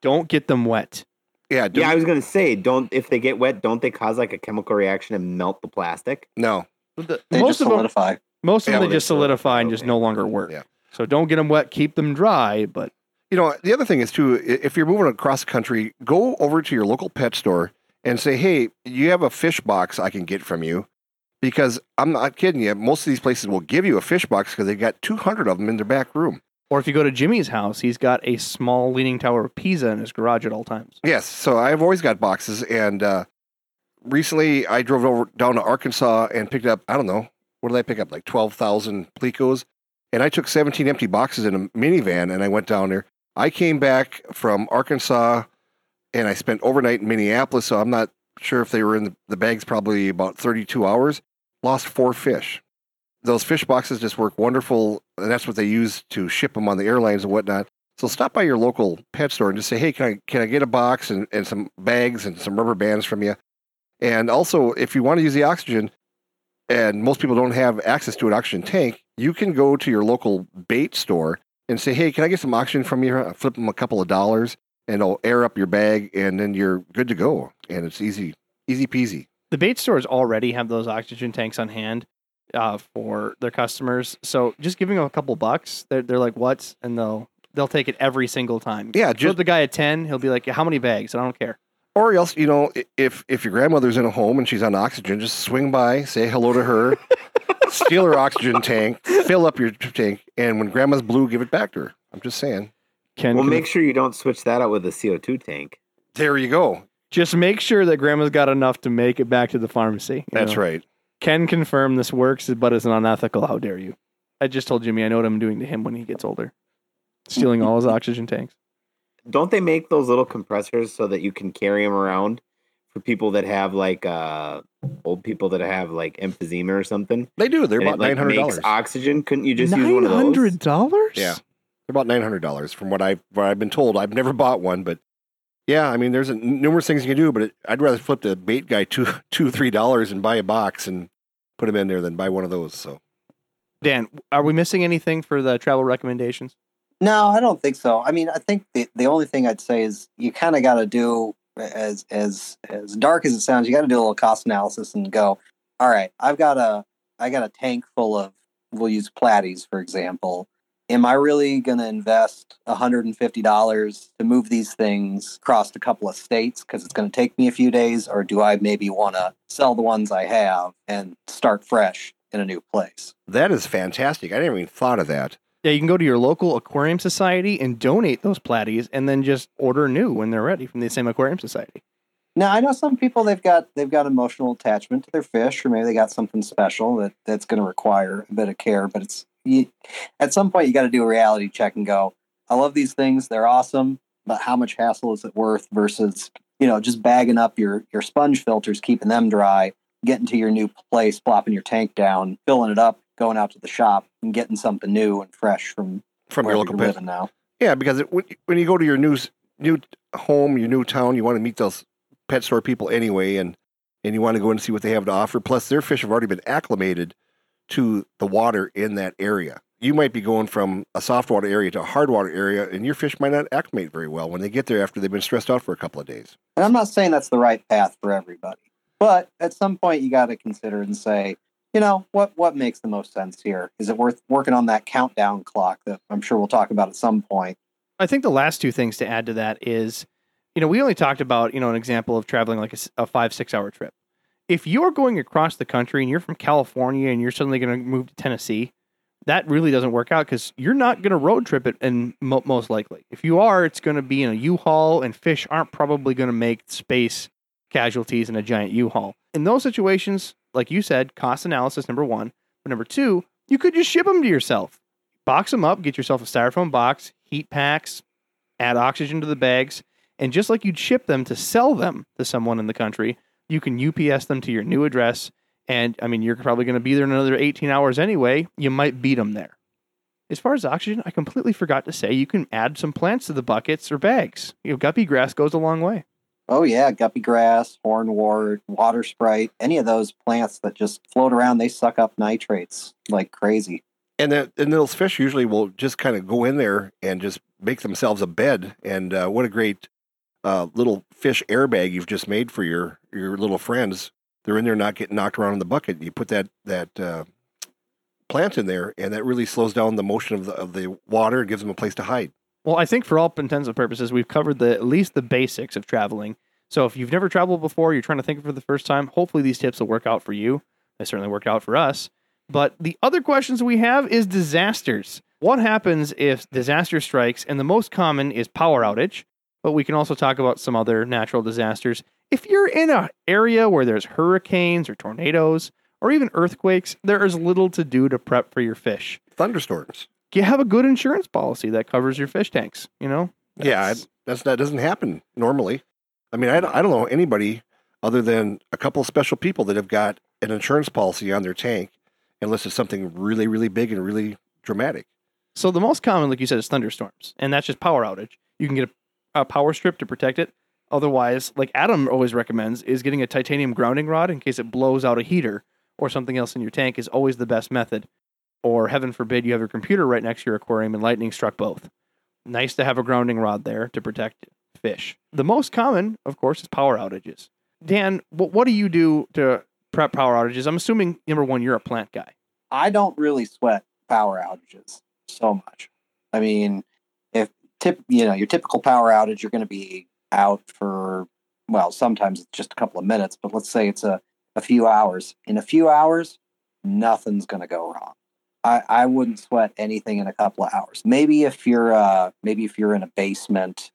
Don't get them wet. Yeah. do- Yeah, I was gonna say, don't if they get wet, don't they cause like a chemical reaction and melt the plastic? no. The- They most just of them, solidify. most of Yeah, them they they just solidify and just no longer work. Yeah. So don't get them wet. Keep them dry. But You know, the other thing is too, if you're moving across the country, go over to your local pet store and say, "Hey, you have a fish box I can get from you?" Because I'm not kidding you. Most of these places will give you a fish box because they've got 200 of them in their back room. or if you go to Jimmy's house, he's got a small leaning tower of Pisa in his garage at all times. Yes, so I've always got boxes, and uh, recently I drove over down to Arkansas and picked up. I don't know what did I pick up? Like 12,000 plecos, and I took 17 empty boxes in a minivan, and I went down there. I came back from Arkansas, and I spent overnight in Minneapolis. So I'm not sure if they were in the, the bags. Probably about 32 hours. Lost four fish. Those fish boxes just work wonderful, and that's what they use to ship them on the airlines and whatnot. So stop by your local pet store and just say, "Hey, can I can I get a box and, and some bags and some rubber bands from you?" And also, if you want to use the oxygen, and most people don't have access to an oxygen tank, you can go to your local bait store and say, "Hey, can I get some oxygen from you?" Uh, Flip them a couple of dollars, and it'll air up your bag, and then you're good to go. And it's easy, easy peasy. The bait stores already have those oxygen tanks on hand. uh, for their customers. So just giving them a couple bucks, they're, they're like, what? And they'll they'll take it every single time. Yeah, Just just the guy at 10, he'll be like, how many bags? I don't care. or else you know if if your grandmother's in a home and she's on oxygen, just swing by, say hello to her, steal her oxygen tank, fill up your tank, and when grandma's blue, give it back to her. I'm just saying. Ken, Well, can- make sure you don't switch that out with a CO2 tank. There you go. Just make sure that grandma's got enough to make it back to the pharmacy. That's know? right. Can confirm this works, but it's unethical. How dare you? I just told Jimmy I know what I'm doing to him when he gets older. Stealing all his oxygen tanks. Don't they make those little compressors so that you can carry them around for people that have like uh old people that have like emphysema or something? They do. They're And about nine hundred makes dollars. Oxygen? Couldn't you just use one of those? hundred dollars? Yeah. They're about nine hundred dollars from what I what I've been told. I've never bought one, but yeah, I mean, there's a, numerous things you can do. But it, I'd rather flip the bait guy two two three dollars and buy a box and put him in there than buy one of those. So Dan, are we missing anything for the travel recommendations? No, I don't think so. I mean, I think the, the only thing I'd say is you kind of got to do as as as dark as it sounds. You got to do a little cost analysis and go. All right, I've got a I got a tank full of. We'll use platies for example. Am I really going to invest $150 to move these things across a couple of states because it's going to take me a few days, or do I maybe want to sell the ones I have and start fresh in a new place? that is fantastic. I never even thought of that. Yeah, you can go to your local aquarium society and donate those platies, and then just order new when they're ready from the same aquarium society. Now I know some people they've got they've got emotional attachment to their fish, or maybe they got something special that that's going to require a bit of care. But it's you, at some point you got to do a reality check and go, I love these things, they're awesome, but how much hassle is it worth versus you know just bagging up your your sponge filters, keeping them dry, getting to your new place, plopping your tank down, filling it up, going out to the shop and getting something new and fresh from From your local living now. Yeah, because it, when, when you go to your new new home, your new town, you want to meet those pet store people anyway, and and you want to go and see what they have to offer. Plus, their fish have already been acclimated to the water in that area. You might be going from a soft water area to a hard water area, and your fish might not acclimate very well when they get there after they've been stressed out for a couple of days. And I'm not saying that's the right path for everybody, but at some point you got to consider and say, you know, what what makes the most sense here? Is it worth working on that countdown clock that I'm sure we'll talk about at some point? I think the last two things to add to that is, you know, we only talked about, you know, an example of traveling like a five, six hour trip. If you're going across the country and you're from California and you're suddenly going to move to Tennessee, that really doesn't work out because you're not going to road trip it, and mo- most likely, if you are, it's going to be in a U-Haul, and fish aren't probably going to make space casualties in a giant U-Haul. In those situations, like you said, cost analysis number one, but number two, you could just ship them to yourself. Box them up, get yourself a styrofoam box, heat packs, add oxygen to the bags, and just like you'd ship them to sell them to someone in the country, you can UPS them to your new address. And I mean, you're probably going to be there in another 18 hours anyway. You might beat them there. As far as oxygen, I completely forgot to say you can add some plants to the buckets or bags. You know, guppy grass goes a long way. Oh yeah, guppy grass, hornwort, water sprite, any of those plants that just float around, they suck up nitrates like crazy. And then and those fish usually will just kind of go in there and just make themselves a bed. And uh, what a great uh, little fish airbag you've just made for your your little friends. They're in there not getting knocked around in the bucket. You put that that uh, plant in there, and that really slows down the motion of the of the water and gives them a place to hide. Well, I think for all intents and purposes, we've covered the at least the basics of traveling. So if you've never traveled before, you're trying to think for the first time, hopefully these tips will work out for you. They certainly worked out for us. But the other questions we have is disasters. What happens if disaster strikes? And the most common is power outage, but we can also talk about some other natural disasters. If you're in an area where there's hurricanes or tornadoes or even earthquakes, there is little to do to prep for your fish. Thunderstorms. You have a good insurance policy that covers your fish tanks, you know? Yeah, That's- I- that's that doesn't happen normally. I mean, I don't, I don't know anybody other than a couple of special people that have got an insurance policy on their tank, unless it's something really, really big and really dramatic. So the most common, like you said, is thunderstorms, and that's just power outage. You can get a, a power strip to protect it. Otherwise, like Adam always recommends, is getting a titanium grounding rod in case it blows out a heater or something else in your tank is always the best method. Or heaven forbid, you have your computer right next to your aquarium and lightning struck both. Nice to have a grounding rod there to protect fish. The most common, of course, is power outages. Dan, what, what do you do to prep power outages. I'm assuming number one, you're a plant guy. I don't really sweat power outages so much. I mean, tip, you know, your typical power outage, you're going to be out for well, sometimes it's just a couple of minutes, but let's say it's a, a few hours. In a few hours, nothing's going to go wrong. I, I wouldn't sweat anything in a couple of hours. Maybe if you're uh, maybe if you're in a basement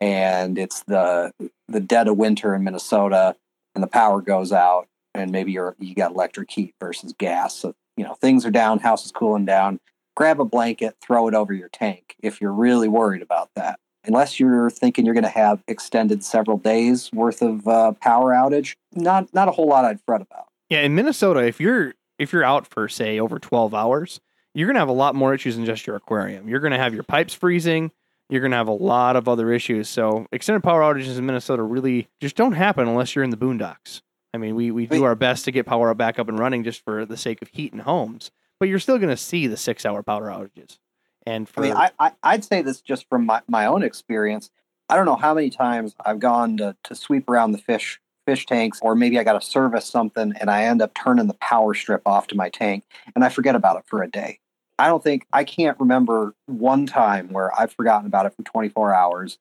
and it's the the dead of winter in Minnesota and the power goes out and maybe you're you got electric heat versus gas. So you know things are down, house is cooling down. Grab a blanket, throw it over your tank if you're really worried about that. Unless you're thinking you're going to have extended several days worth of uh, power outage, not not a whole lot I'd fret about. Yeah, in Minnesota, if you're if you're out for say over 12 hours, you're going to have a lot more issues than just your aquarium. You're going to have your pipes freezing. You're going to have a lot of other issues. So extended power outages in Minnesota really just don't happen unless you're in the boondocks. I mean, we, we do our best to get power back up and running just for the sake of heat in homes, but you're still going to see the six hour power outages. And I for mean, I, I I'd say this just from my, my own experience. I don't know how many times I've gone to, to sweep around the fish fish tanks, or maybe I got to service something and I end up turning the power strip off to my tank and I forget about it for a day. I don't think I can't remember one time where I've forgotten about it for 24 hours,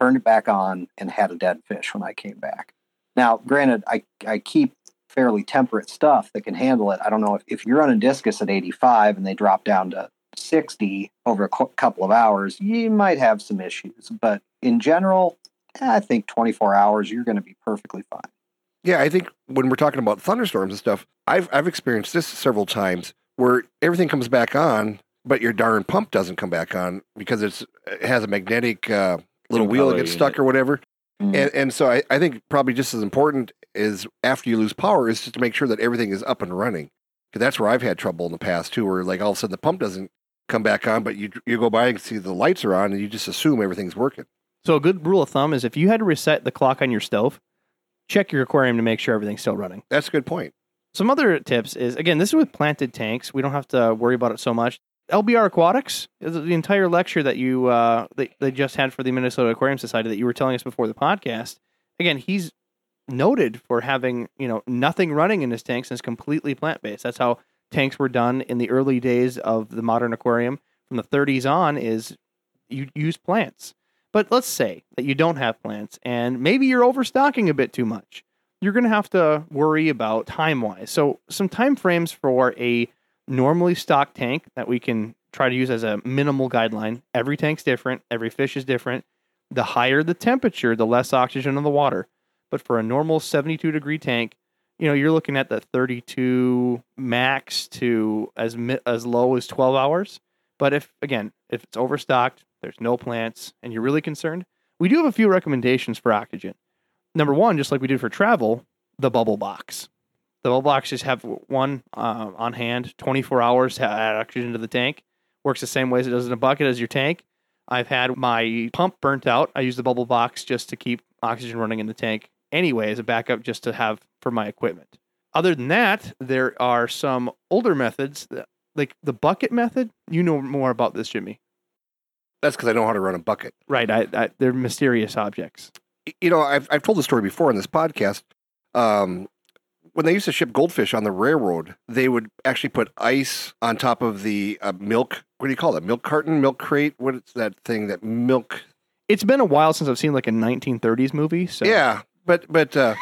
turned it back on, and had a dead fish when I came back. Now, granted, I, I keep fairly temperate stuff that can handle it. I don't know if, if you're running discus at 85 and they drop down to 60 over a cou- couple of hours, you might have some issues. But in general, I think 24 hours, you're going to be perfectly fine. Yeah, I think when we're talking about thunderstorms and stuff, I've I've experienced this several times where everything comes back on, but your darn pump doesn't come back on because it's it has a magnetic uh, little wheel that gets stuck unit. or whatever. Mm. And and so I, I think probably just as important is after you lose power is just to make sure that everything is up and running. Because that's where I've had trouble in the past too, where like all of a sudden the pump doesn't come back on, but you you go by and see the lights are on, and you just assume everything's working. so a good rule of thumb is if you had to reset the clock on your stove, check your aquarium to make sure everything's still running. That's a good point. Some other tips is again, this is with planted tanks. We don't have to worry about it so much. LBR Aquatics is the entire lecture that you uh, they, they just had for the Minnesota Aquarium Society that you were telling us before the podcast. Again, he's noted for having you know nothing running in his tanks and is completely plant based. That's how tanks were done in the early days of the modern aquarium. From the 30s on, is you use plants. But let's say that you don't have plants and maybe you're overstocking a bit too much you're going to have to worry about time wise. So, some time frames for a normally stocked tank that we can try to use as a minimal guideline. Every tank's different, every fish is different. The higher the temperature, the less oxygen in the water. But for a normal 72 degree tank, you know, you're looking at the 32 max to as mi- as low as 12 hours. But if again, if it's overstocked, there's no plants and you're really concerned, we do have a few recommendations for oxygen number one, just like we did for travel, the bubble box. The bubble box just have one uh, on hand, 24 hours to add oxygen to the tank. Works the same way as it does in a bucket as your tank. I've had my pump burnt out. I use the bubble box just to keep oxygen running in the tank anyway as a backup just to have for my equipment. Other than that, there are some older methods, that, like the bucket method. You know more about this, Jimmy. That's because I know how to run a bucket. Right. I, I, they're mysterious objects. you know, I've I've told the story before on this podcast. Um, when they used to ship goldfish on the railroad, they would actually put ice on top of the uh, milk. What do you call it? Milk carton, milk crate. What's that thing? That milk. It's been a while since I've seen like a 1930s movie. So Yeah, but but uh,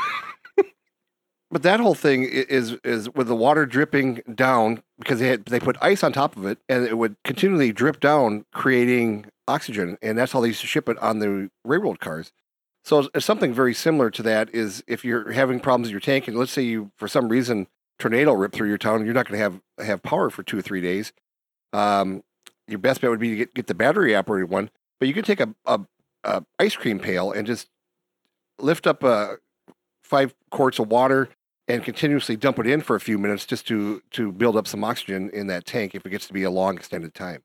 but that whole thing is is with the water dripping down because they had they put ice on top of it and it would continually drip down, creating oxygen, and that's how they used to ship it on the railroad cars. So something very similar to that is if you're having problems with your tank, and let's say you for some reason tornado ripped through your town, you're not going to have have power for two or three days. Um, your best bet would be to get, get the battery operated one, but you could take a, a, a ice cream pail and just lift up uh, five quarts of water and continuously dump it in for a few minutes just to to build up some oxygen in that tank if it gets to be a long extended time.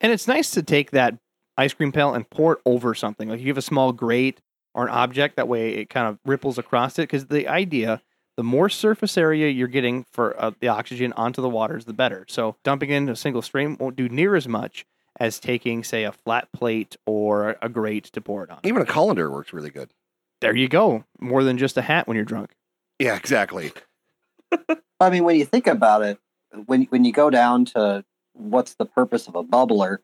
And it's nice to take that ice cream pail and pour it over something. Like you have a small grate or an object, that way it kind of ripples across it. Because the idea, the more surface area you're getting for uh, the oxygen onto the waters, the better. So dumping in a single stream won't do near as much as taking, say, a flat plate or a grate to pour it on. Even a colander works really good. There you go. More than just a hat when you're drunk. Yeah, exactly. I mean, when you think about it, when when you go down to what's the purpose of a bubbler,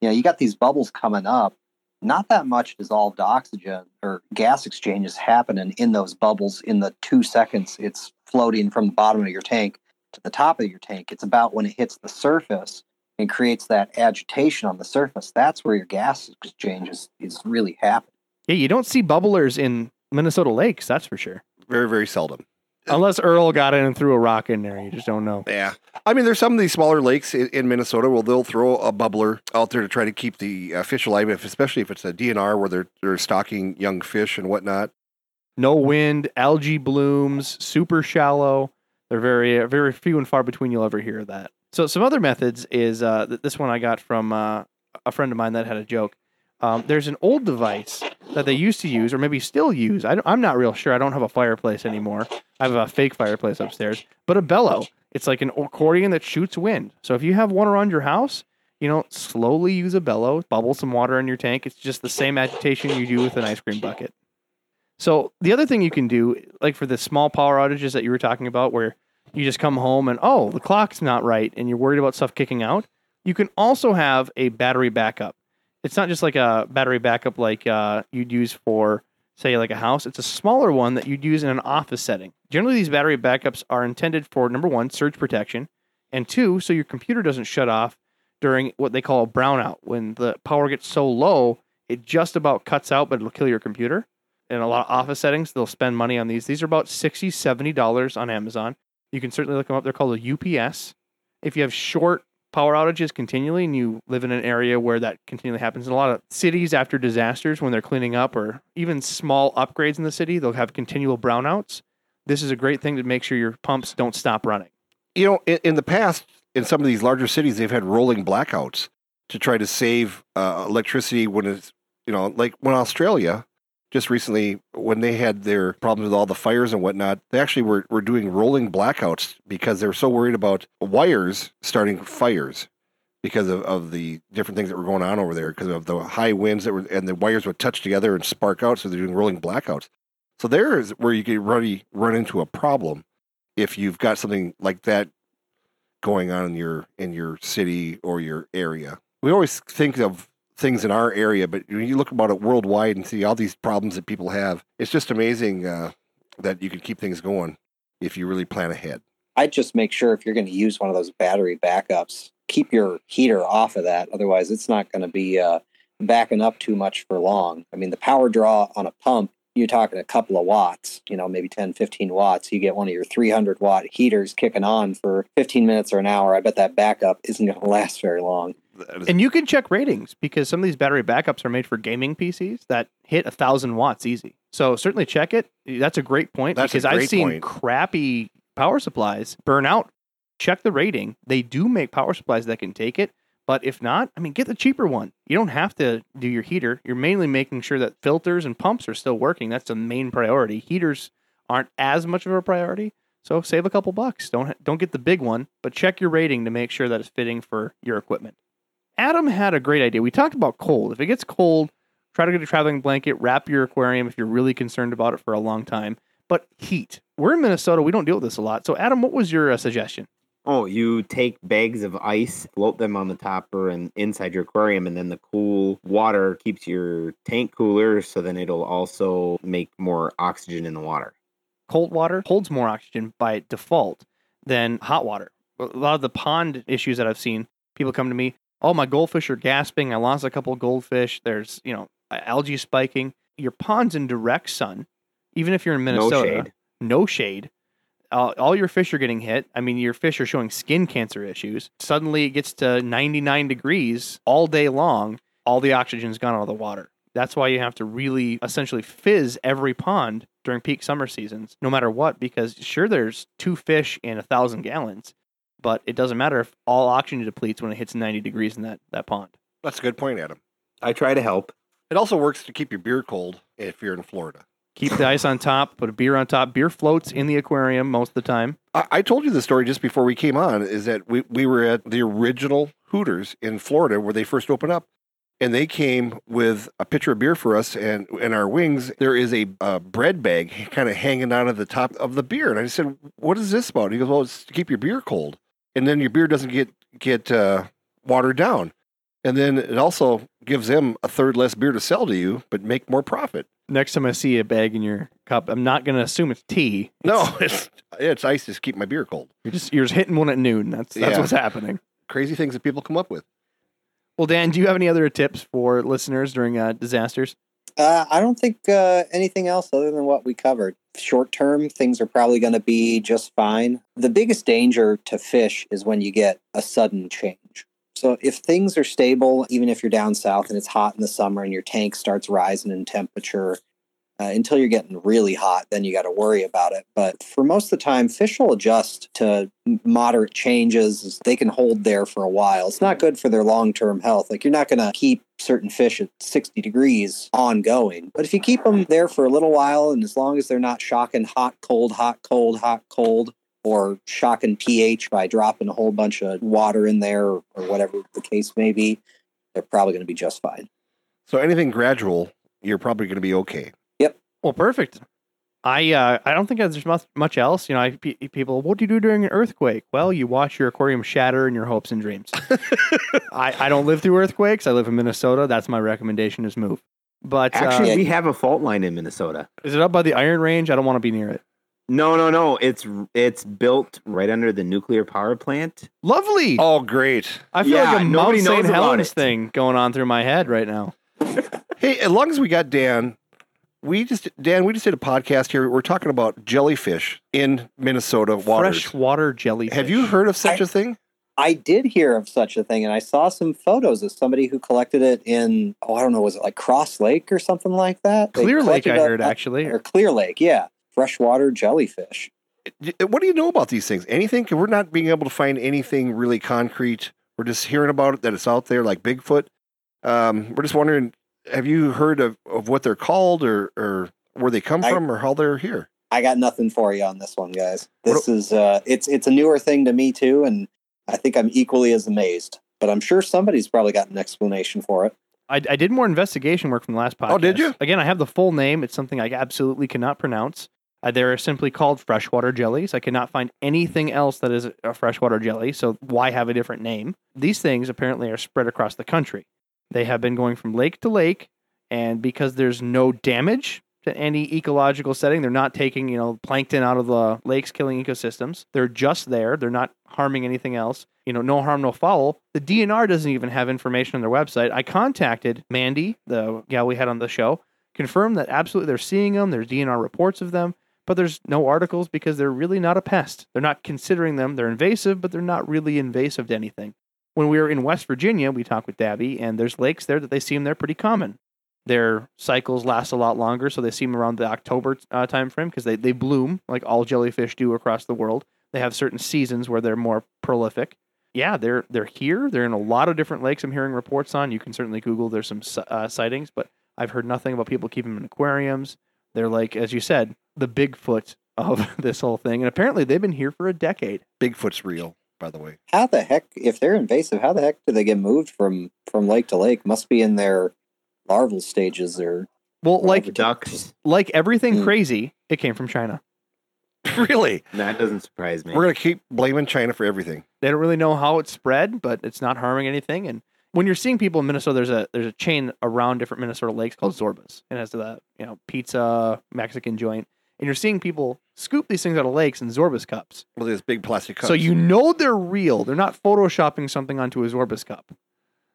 you know, you got these bubbles coming up. Not that much dissolved oxygen or gas exchange is happening in those bubbles in the two seconds it's floating from the bottom of your tank to the top of your tank. It's about when it hits the surface and creates that agitation on the surface. That's where your gas exchange is, is really happening. Yeah, you don't see bubblers in Minnesota lakes, that's for sure. Very, very seldom. Unless Earl got in and threw a rock in there, you just don't know. Yeah. I mean, there's some of these smaller lakes in, in Minnesota where they'll throw a bubbler out there to try to keep the uh, fish alive, if, especially if it's a DNR where they're, they're stocking young fish and whatnot. No wind, algae blooms, super shallow. They're very, very few and far between. You'll ever hear of that. So some other methods is uh, this one I got from uh, a friend of mine that had a joke. Um, there's an old device that they used to use, or maybe still use. I am not real sure. I don't have a fireplace anymore. I have a fake fireplace upstairs, but a bellow. It's like an accordion that shoots wind. So if you have one around your house, you know, slowly use a bellow, bubble some water in your tank. It's just the same agitation you do with an ice cream bucket. So the other thing you can do, like for the small power outages that you were talking about, where you just come home and oh, the clock's not right, and you're worried about stuff kicking out, you can also have a battery backup. It's not just like a battery backup like uh, you'd use for say like a house. It's a smaller one that you'd use in an office setting. Generally, these battery backups are intended for number one, surge protection, and two, so your computer doesn't shut off during what they call a brownout. When the power gets so low, it just about cuts out, but it'll kill your computer in a lot of office settings, they'll spend money on these. These are about $60, $70 on Amazon. You can certainly look them up. They're called a UPS. If you have short power outages continually and you live in an area where that continually happens, in a lot of cities after disasters, when they're cleaning up or even small upgrades in the city, they'll have continual brownouts. This is a great thing to make sure your pumps don't stop running. You know, in, in the past, in some of these larger cities, they've had rolling blackouts to try to save uh, electricity when it's, you know, like when Australia just recently when they had their problems with all the fires and whatnot, they actually were, were doing rolling blackouts because they were so worried about wires starting fires because of, of the different things that were going on over there because of the high winds that were and the wires would touch together and spark out so they're doing rolling blackouts. So there is where you could really run into a problem if you've got something like that going on in your in your city or your area. We always think of things in our area, but when you look about it worldwide and see all these problems that people have, it's just amazing uh, that you can keep things going if you really plan ahead. I'd just make sure if you're going to use one of those battery backups, keep your heater off of that. Otherwise, it's not going to be uh, backing up too much for long. I mean, the power draw on a pump, you're talking a couple of watts, you know, maybe 10, 15 watts. You get one of your 300 watt heaters kicking on for 15 minutes or an hour. I bet that backup isn't going to last very long. And you can check ratings because some of these battery backups are made for gaming PCs that hit a thousand watts easy. So certainly check it. That's a great point That's because I've seen point. crappy power supplies burn out. Check the rating. They do make power supplies that can take it. But if not, I mean, get the cheaper one. You don't have to do your heater. You're mainly making sure that filters and pumps are still working. That's the main priority. Heaters aren't as much of a priority. So save a couple bucks. Don't don't get the big one, but check your rating to make sure that it's fitting for your equipment. Adam had a great idea. We talked about cold. If it gets cold, try to get a traveling blanket, wrap your aquarium if you're really concerned about it for a long time. But heat. We're in Minnesota. We don't deal with this a lot. So, Adam, what was your uh, suggestion? Oh, you take bags of ice, float them on the topper and inside your aquarium, and then the cool water keeps your tank cooler. So then it'll also make more oxygen in the water. Cold water holds more oxygen by default than hot water. A lot of the pond issues that I've seen, people come to me, oh, my goldfish are gasping. I lost a couple of goldfish. There's, you know, algae spiking. Your pond's in direct sun, even if you're in Minnesota. No shade. No shade. Uh, all your fish are getting hit. I mean, your fish are showing skin cancer issues. Suddenly it gets to 99 degrees all day long. All the oxygen's gone out of the water. That's why you have to really essentially fizz every pond during peak summer seasons, no matter what, because sure, there's two fish in a thousand gallons, but it doesn't matter if all oxygen depletes when it hits 90 degrees in that, that pond. That's a good point, Adam. I try to help. It also works to keep your beer cold if you're in Florida. Keep the ice on top, put a beer on top. Beer floats in the aquarium most of the time. I, I told you the story just before we came on. Is that we, we were at the original Hooters in Florida where they first opened up, and they came with a pitcher of beer for us and and our wings. There is a, a bread bag kind of hanging out of the top of the beer, and I said, "What is this about?" And he goes, "Well, it's to keep your beer cold, and then your beer doesn't get get uh, watered down, and then it also gives them a third less beer to sell to you, but make more profit." Next time I see a bag in your cup, I'm not going to assume it's tea. No, it's it's ice to keep my beer cold. You're just you're just hitting one at noon. That's that's Yeah. what's happening. Crazy things that people come up with. Well, Dan, do you have any other tips for listeners during uh, disasters? Uh, I don't think uh, anything else other than what we covered. Short term, things are probably going to be just fine. The biggest danger to fish is when you get a sudden change. So if things are stable, even if you're down south and it's hot in the summer and your tank starts rising in temperature, uh, until you're getting really hot, then you got to worry about it. But for most of the time, fish will adjust to moderate changes. They can hold there for a while. It's not good for their long term health. Like you're not going to keep certain fish at 60 degrees ongoing. But if you keep them there for a little while, and as long as they're not shocking hot, cold, hot, cold, hot, cold, or shocking pH by dropping a whole bunch of water in there or, or whatever the case may be, they're probably going to be just fine. So anything gradual, you're probably going to be okay. Well, perfect. I uh, I don't think there's much, much else. You know, I, pe- people, what do you do during an earthquake? Well, you watch your aquarium shatter and your hopes and dreams. I, I don't live through earthquakes. I live in Minnesota. That's my recommendation is move. But Actually, uh, we have a fault line in Minnesota. is it up by the Iron Range? I don't want to be near it. No, no, no. It's it's built right under the nuclear power plant. Lovely. Oh, great. I feel yeah, like a Mount nobody St. Helens thing going on through my head right now. Hey, as long as we got Dan, we just Dan, we just did a podcast here. We're talking about jellyfish in Minnesota waters. Freshwater jellyfish. Have you heard of such a thing? I did hear of such a thing, and I saw some photos of somebody who collected it in, oh, I don't know, was it like Cross Lake or something like that? Clear Lake? I collected heard a- actually. Or Clear Lake, yeah. Freshwater jellyfish. What do you know about these things? Anything? We're not being able to find anything really concrete. We're just hearing about it that it's out there, like Bigfoot. Um, we're just wondering, have you heard of, of what they're called, or or where they come I- from, or how they're here? I got nothing for you on this one, guys. This is uh it's it's a newer thing to me too, and I think I'm equally as amazed. But I'm sure somebody's probably got an explanation for it. I, I did more investigation work from the last podcast. Oh, did you? Again, I have the full name. It's something I absolutely cannot pronounce. Uh, they're simply called freshwater jellies. I cannot find anything else that is a freshwater jelly. So why have a different name? These things apparently are spread across the country. They have been going from lake to lake, and because there's no damage to any ecological setting, they're not taking you know plankton out of the lakes, killing ecosystems. They're just there. They're not harming anything else. You know, no harm, no foul. The DNR doesn't even have information on their website. I contacted Mandy, the gal we had on the show, confirmed that absolutely they're seeing them. There's DNR reports of them, but there's no articles because they're really not a pest. They're not considering them. They're invasive, but they're not really invasive to anything. When we were in West Virginia, we talked with Dabby, and there's lakes there that they seem they're pretty common. Their cycles last a lot longer, so they seem around the October uh, time frame because they, they bloom like all jellyfish do across the world. They have certain seasons where they're more prolific. Yeah, they're they're here. They're in a lot of different lakes. I'm hearing reports on. You can certainly Google. There's some uh, sightings, but I've heard nothing about people keeping them in aquariums. They're like, as you said, the Bigfoot of this whole thing, and apparently they've been here for a decade. Bigfoot's real, by the way. How the heck, if they're invasive, how the heck do they get moved from from lake to lake? Must be in their larval stages or Well, like Ducks. like everything Hmm. crazy, it came from China. really? That doesn't surprise me. We're gonna keep blaming China for everything. They don't really know how it spread, but it's not harming anything. And when you're seeing people in Minnesota, there's a there's a chain around different Minnesota lakes called Zorbaz. It has the you know pizza Mexican joint, and you're seeing people scoop these things out of lakes in Zorbaz cups. Well, there's big plastic cups. So you know they're real. They're not photoshopping something onto a Zorbaz cup.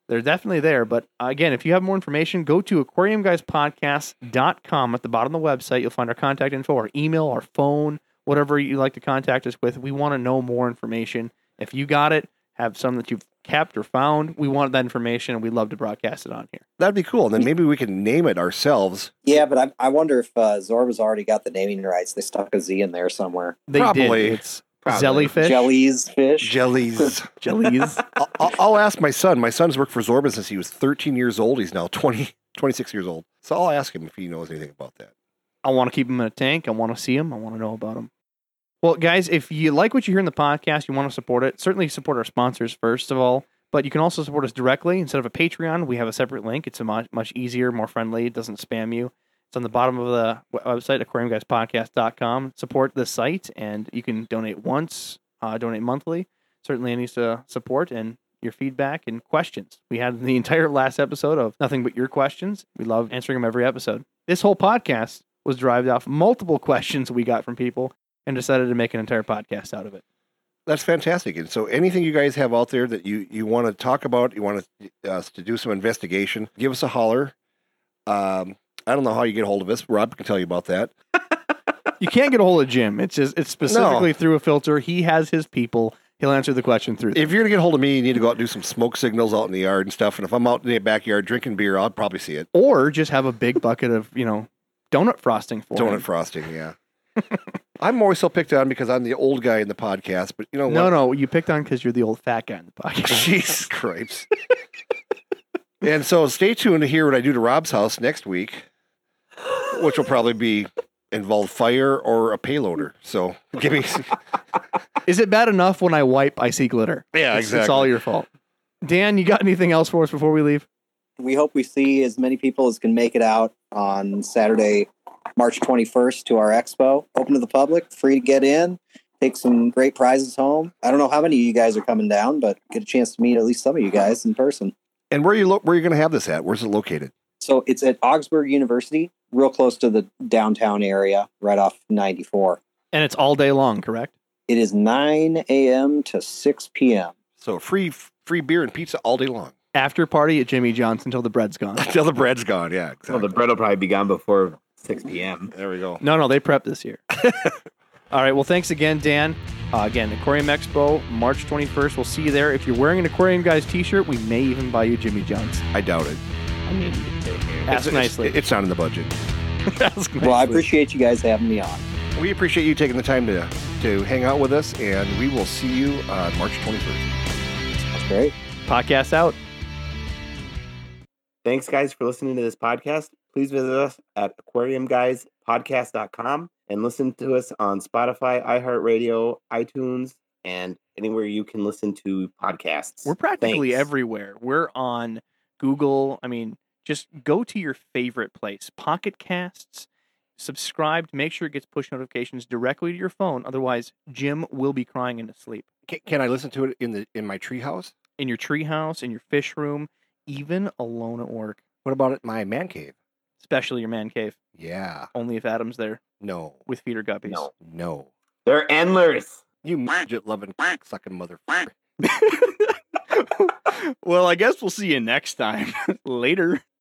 They're definitely there. But again, if you have more information, go to aquariumguyspodcast.com. At the bottom of the website, you'll find our contact info, our email, our phone, whatever you like to contact us with. We want to know more information. If you got it, have some that you've kept or found, we want that information and we'd love to broadcast it on here. that'd be cool. And then maybe we can name it ourselves. yeah. But I, I wonder if uh, Zorbaz already got the naming rights. They stuck a Z in there somewhere. They Probably. did. It's Probably. jellyfish. Jellies fish. Jellies. Jellies. I'll, I'll- I'll ask my son. My son's worked for Zorba since he was 13 years old. He's now 20, 26 years old. So I'll ask him if he knows anything about that. I want to keep him in a tank. I want to see him. I want to know about them. Well, guys, if you like what you hear in the podcast, you want to support it, certainly support our sponsors first of all. But you can also support us directly instead of a Patreon. We have a separate link. It's a much much easier, more friendly. It doesn't spam you. It's on the bottom of the website, aquariumguyspodcast.com. Support the site, and you can donate once, uh, donate monthly. Certainly, any uh, support and your feedback and questions. We had the entire last episode of nothing but your questions. We love answering them every episode. This whole podcast was derived off multiple questions we got from people and decided to make an entire podcast out of it. That's fantastic. And so, anything you guys have out there that you, you want to talk about, you want us to do some investigation, give us a holler. Um, I don't know how you get a hold of us. Rob can tell you about that. You can't get a hold of Jim. It's just it's specifically through a filter. He has his people. He'll answer the question through. If you're going to get a hold of me, you need to go out and do some smoke signals out in the yard and stuff. And if I'm out in the backyard drinking beer, I'll probably see it. or just have a big bucket of you know donut frosting for Donut him. frosting, yeah. I'm always so picked on because I'm the old guy in the podcast, but you know No, what? no, no you picked on because you're the old fat guy in the podcast. Jesus Christ. and so stay tuned to hear what I do to Rob's house next week, which will probably be involve fire or a payloader. So give me Is it bad enough when I wipe, I see glitter? Yeah, It's- It's all your fault. Dan, you got anything else for us before we leave? We hope we see as many people as can make it out on Saturday, March 21st to our expo. Open to the public, free to get in, take some great prizes home. I don't know how many of you guys are coming down, but get a chance to meet at least some of you guys in person. And where you lo- where are you going to have this at? Where's it located? So it's at Augsburg University, real close to the downtown area, right off 94. And it's all day long, correct? It is 9 a.m. to 6 p.m. So free free beer and pizza all day long After party at Jimmy John's until the bread's gone. until the bread's gone. Yeah, exactly. Well, the bread will probably be gone before 6 p.m. there we go. No, no, they prep this year. All right. Well, thanks again, Dan. Uh, again, Aquarium Expo, March 21st. We'll see you there. If you're wearing an Aquarium Guys t shirt, we may even buy you Jimmy John's. I doubt it. I mean, Ask It's- nicely. It's, it's not in the budget. Ask nicely. Well, I appreciate you guys having me on. We appreciate you taking the time to to hang out with us, and we will see you uh, March 21st. That's great. Podcast out. Thanks, guys, for listening to this podcast. Please visit us at aquariumguyspodcast.com and listen to us on Spotify, iHeartRadio, iTunes, and anywhere you can listen to podcasts. We're practically Thanks. everywhere. We're on Google. I mean, just go to your favorite place, Pocket Casts, subscribe, make sure it gets push notifications directly to your phone. Otherwise, Jim will be crying into sleep. Can, can I listen to it in the in my treehouse? In your treehouse, in your fish room, even alone at work, What about at my man cave? Especially your man cave. Yeah. Only if Adam's there No. with feeder guppies. No. No. They're endless. You midget loving sucking motherfucker. well, I guess we'll see you next time. Later.